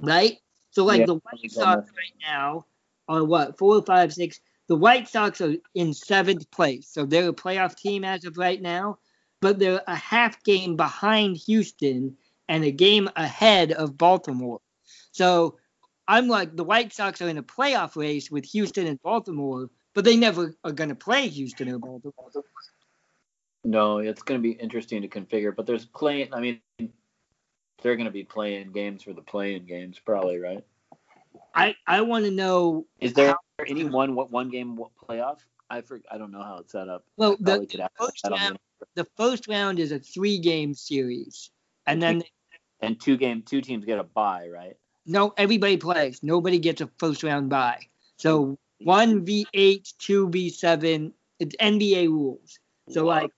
right? So like Yeah, the White Sox right now are what four, five, six. The White Sox are in seventh place, so they're a playoff team as of right now, but they're a half game behind Houston and a game ahead of Baltimore. So I'm like the White Sox are in a playoff race with Houston and Baltimore, but they never are going to play Houston or Baltimore. No, it's going to be interesting to configure, but there's playing. I mean, they're going to be playing games for the playing games, probably, right? I I want to know. Is there any one what one game what playoff? I for, I don't know how it's set up. Well, Probably the first the round- the first round is a three game series, and then and two game two teams get a bye, right? No everybody plays. Nobody gets a first round bye. So one v eight, two v seven. It's NBA rules. So like,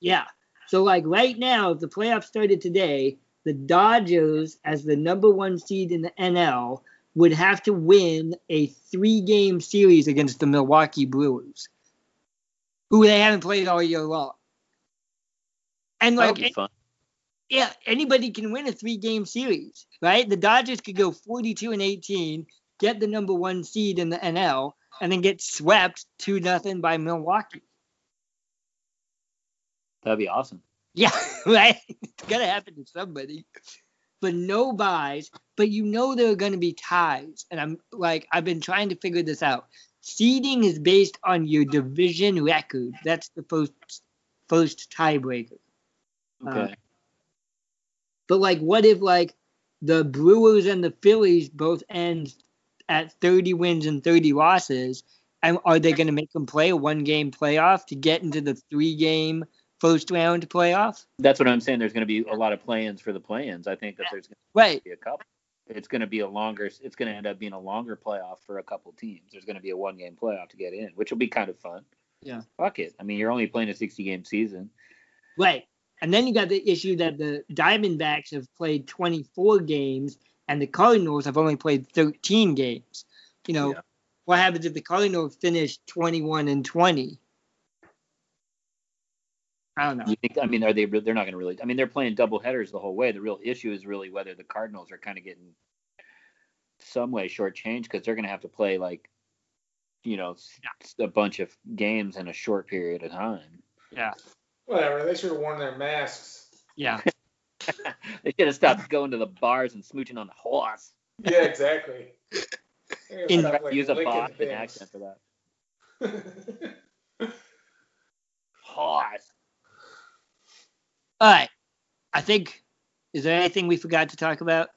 yeah. So like right now, if the playoffs started today, the Dodgers as the number one seed in the NL would have to win a three game series against the Milwaukee Brewers, who they haven't played all year long. And like be fun. Yeah, anybody can win a three game series, right? The Dodgers could go 42 and 18, get the number one seed in the NL, and then get swept 2 nothing by Milwaukee. That'd be awesome. Yeah, right? It's going to happen to somebody. But no buys, but you know there are going to be ties. And I'm like, I've been trying to figure this out. Seeding is based on your division record. That's the first first tiebreaker. Uh, Okay. But like, what if like the Brewers and the Phillies both end at 30 wins and 30 losses? And are they going to make them play a one game playoff to get into the three game first round playoff? That's what I'm saying. There's going to be a lot of play-ins for the play-ins. I think that there's going Right. to be a couple. It's going to be a longer. It's going to end up being a longer playoff for a couple teams. There's going to be a one-game playoff to get in, which will be kind of fun. Yeah. Fuck it. I mean, you're only playing a 60-game season. Right. And then you got the issue that the Diamondbacks have played 24 games and the Cardinals have only played 13 games. You know, Yeah. what happens if the Cardinals finish 21 and 20? I don't know. You think? I mean, are they? They're not going to really. I mean, they're playing double headers the whole way. The real issue is really whether the Cardinals are kind of getting some way shortchanged because they're going to have to play like, you know, a bunch of games in a short period of time. Whatever. They should have worn their masks. Yeah. they should have stopped going to the bars and smooching on the horse. Yeah, exactly. In- stop, like, Use a licking Boston things. accent for that. Horse. All right. I think, is there anything we forgot to talk about?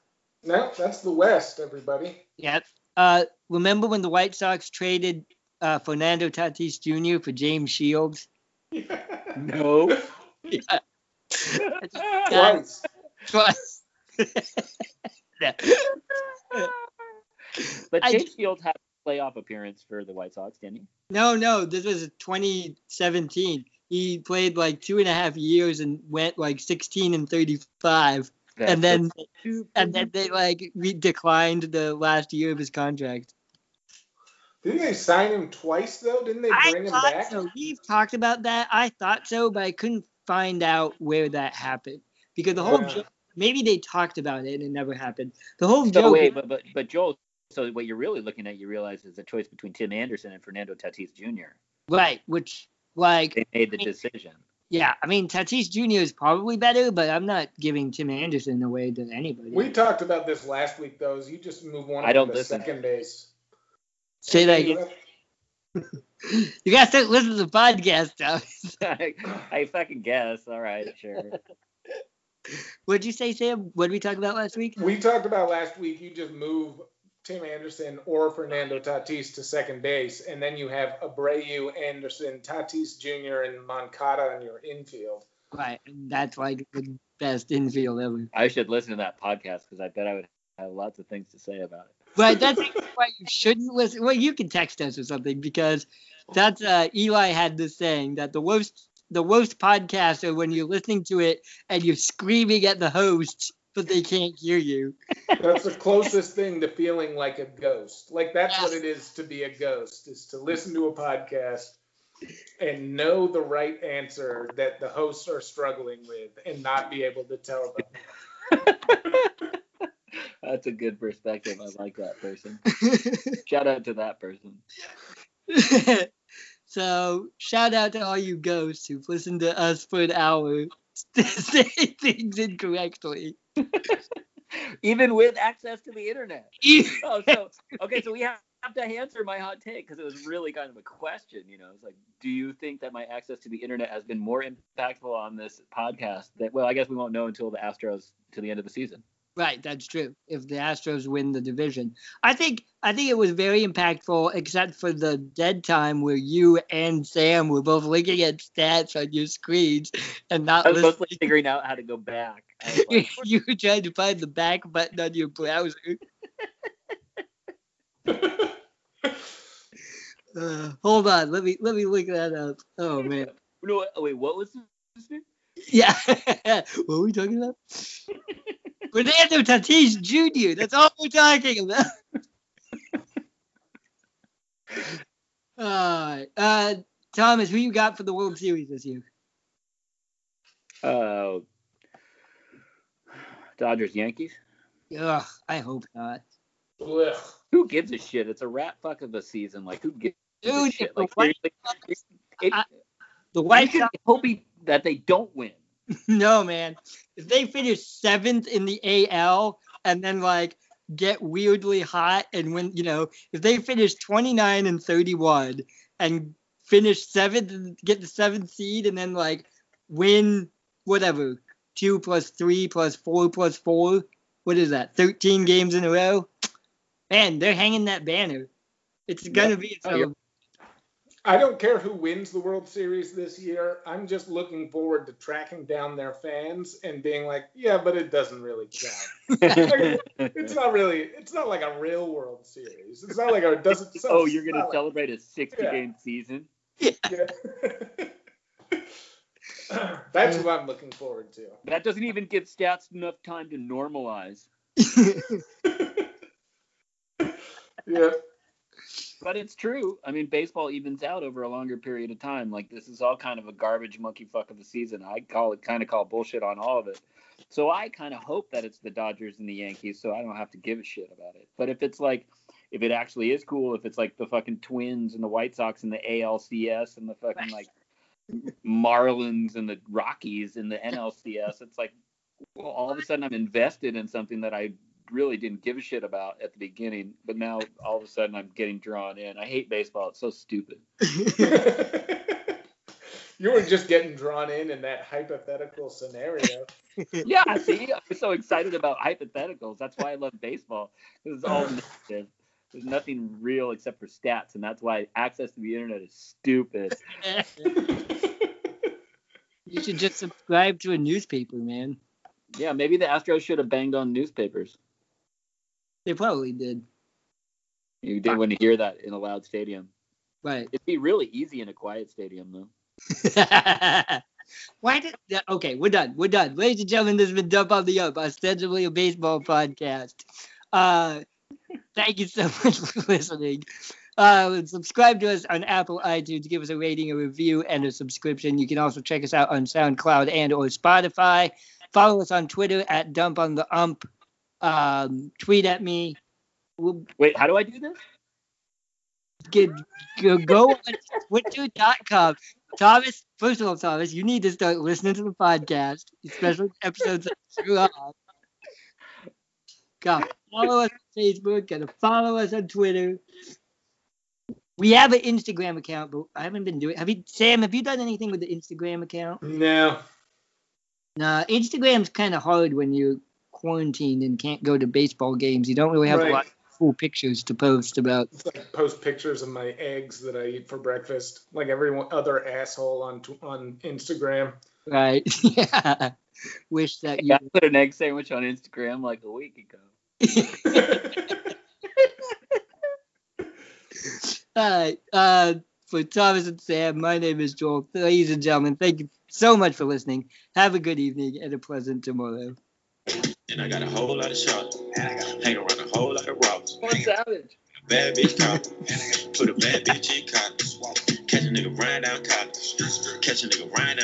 no, that's the West, everybody. Yeah. Uh, remember when the White Sox traded uh, Fernando Tatis Jr. for James Shields? No. Twice. Twice. Yeah. But Chase James Shields had a playoff appearance for the White Sox, didn't he? No, no, this was 2017. He played like two and a half years and went like 16 and 35, and then and then they like re- declined the last year of his contract. Didn't they sign him twice though? Didn't they I bring him thought back? so. We've talked about that. I thought so, but I couldn't find out where that happened because the whole Yeah. joke. Maybe they talked about it and it never happened. The whole So joke. wait, but but but Joel. So what you're really looking at, you realize, is a choice between Tim Anderson and Fernando Tatis Jr. right, which like They made the decision. yeah, I mean Tatis Jr. is probably better, but I'm not giving Tim Anderson away to anybody. We talked about this last week though. Is you just move one I of don't them to listen. second base. Say that again. You guys start listen to the podcast, Thomas. I, I fucking guess. All right, sure. What'd you say, Sam? What did we talk about last week? We talked about last week. You just move Tim Anderson or Fernando Tatis to second base, and then you have Abreu, Anderson, Tatis Jr., and Moncada in your infield. Right, that's like the best infield ever. I should listen to that podcast because I bet I would have lots of things to say about it. Right, that's why you shouldn't listen. Well, you can text us or something because that's uh, Eli had this saying that the worst the worst podcasts are when you're listening to it and you're screaming at the host but they can't hear you. That's the closest thing to feeling like a ghost. Like that's what it is to be a ghost, is to listen to a podcast and know the right answer that the hosts are struggling with and not be able to tell them. That's a good perspective. I like that person. Shout out to that person. so shout out to all you ghosts who've listened to us for an hour say things incorrectly. Even with access to the internet. Oh, so okay, so we have to answer my hot take because it was really kind of a question. You know, it's like, do you think that my access to the internet has been more impactful on this podcast? That well, I guess we won't know until the Astros to the end of the season. Right, that's true. If the Astros win the division, I think I think it was very impactful, except for the dead time where you and Sam were both looking at stats on your screens and not I was listening. mostly figuring out how to go back. Like, you were trying to find the back button on your browser. Uh, hold on, let me let me look that up. Oh man, no, wait, wait, what was this? yeah. what were we talking about? Fernando Tatis Jr. That's all we're talking about. all right, uh, Thomas, who you got for the World Series this year? Uh, Dodgers, Yankees. Ugh, I hope not. Ugh. Who gives a shit? It's a rat fuck of a season. Like who gives a shit? if the Like White seriously, it, I- The I White should Sox hoping that they don't win. No, man. If they finish seventh in the AL and then like get weirdly hot and win, you know, if they finish 29 and 31 and finish seventh and get the seventh seed and then like win whatever two plus three plus four plus four, what is that? 13 games in a row. Man, they're hanging that banner. It's gonna be a Oh, you're- I don't care who wins the World Series this year. I'm just looking forward to tracking down their fans and being like, yeah, but it doesn't really count. It's not really. It's not like a real World Series. It's not like a. it Doesn't. it's oh, you're gonna not like- celebrate a 60 Yeah. game season? Yeah. That's what I'm uh, looking forward to. That doesn't even give stats enough time to normalize. Yeah. But it's true. I mean, baseball evens out over a longer period of time. Like this is all kind of a garbage monkey fuck of a season. I call it kind of call bullshit on all of it. So I kind of hope that it's the Dodgers and the Yankees, so I don't have to give a shit about it. But if it's like, if it actually is cool, if it's like the fucking Twins and the White Sox and the ALCS and the fucking like Marlins and the Rockies and the NLCS, it's like, well, all of a sudden I'm invested in something that I really didn't give a shit about at the beginning, but now all of a sudden I'm getting drawn in. I hate baseball. It's so stupid. you were just getting drawn in in that hypothetical scenario. Yeah, see, I'm so excited about hypotheticals. That's why I love baseball. This is all negative. There's nothing real except for stats, and that's why access to the internet is stupid. you should just subscribe to a newspaper, man. Yeah, maybe the Astros should have banged on newspapers. They probably did. You didn't want to hear that in a loud stadium. Right. It'd be really easy in a quiet stadium, though. Why did okay, we're done. We're done. Ladies and gentlemen, this has been Dump on the Ump, ostensibly a baseball podcast. Uh thank you so much for listening. Uh, subscribe to us on Apple iTunes. Give us a rating, a review, and a subscription. You can also check us out on SoundCloud and or Spotify. Follow us on Twitter at Dump on the Ump. Um, tweet at me. We'll Wait, how do I do this? get go, go on twitter.com. Thomas, first of all, Thomas, you need to start listening to the podcast, especially episodes that screw up. Go follow us on Facebook, gotta follow us on Twitter. We have an Instagram account, but I haven't been doing. Have you, Sam? Have you done anything with the Instagram account? no. Nah, Instagram's kind of hard when you're quarantined and can't go to baseball games. You don't really have Right. a lot of cool pictures to post about. It's like post pictures of my eggs that I eat for breakfast, like every other asshole on on Instagram. Right? yeah. Wish that you. I put an egg sandwich on Instagram like a week ago. All right. Uh, for Thomas and Sam, my name is Joel. Ladies and gentlemen, thank you so much for listening. Have a good evening and a pleasant tomorrow. And I got a whole lot of shots. And I got hang around a whole lot of rocks. One Savage. Bad bitch cop. And I got put a bad bitch in cop. Catch a nigga riding down cop. Catch a nigga riding down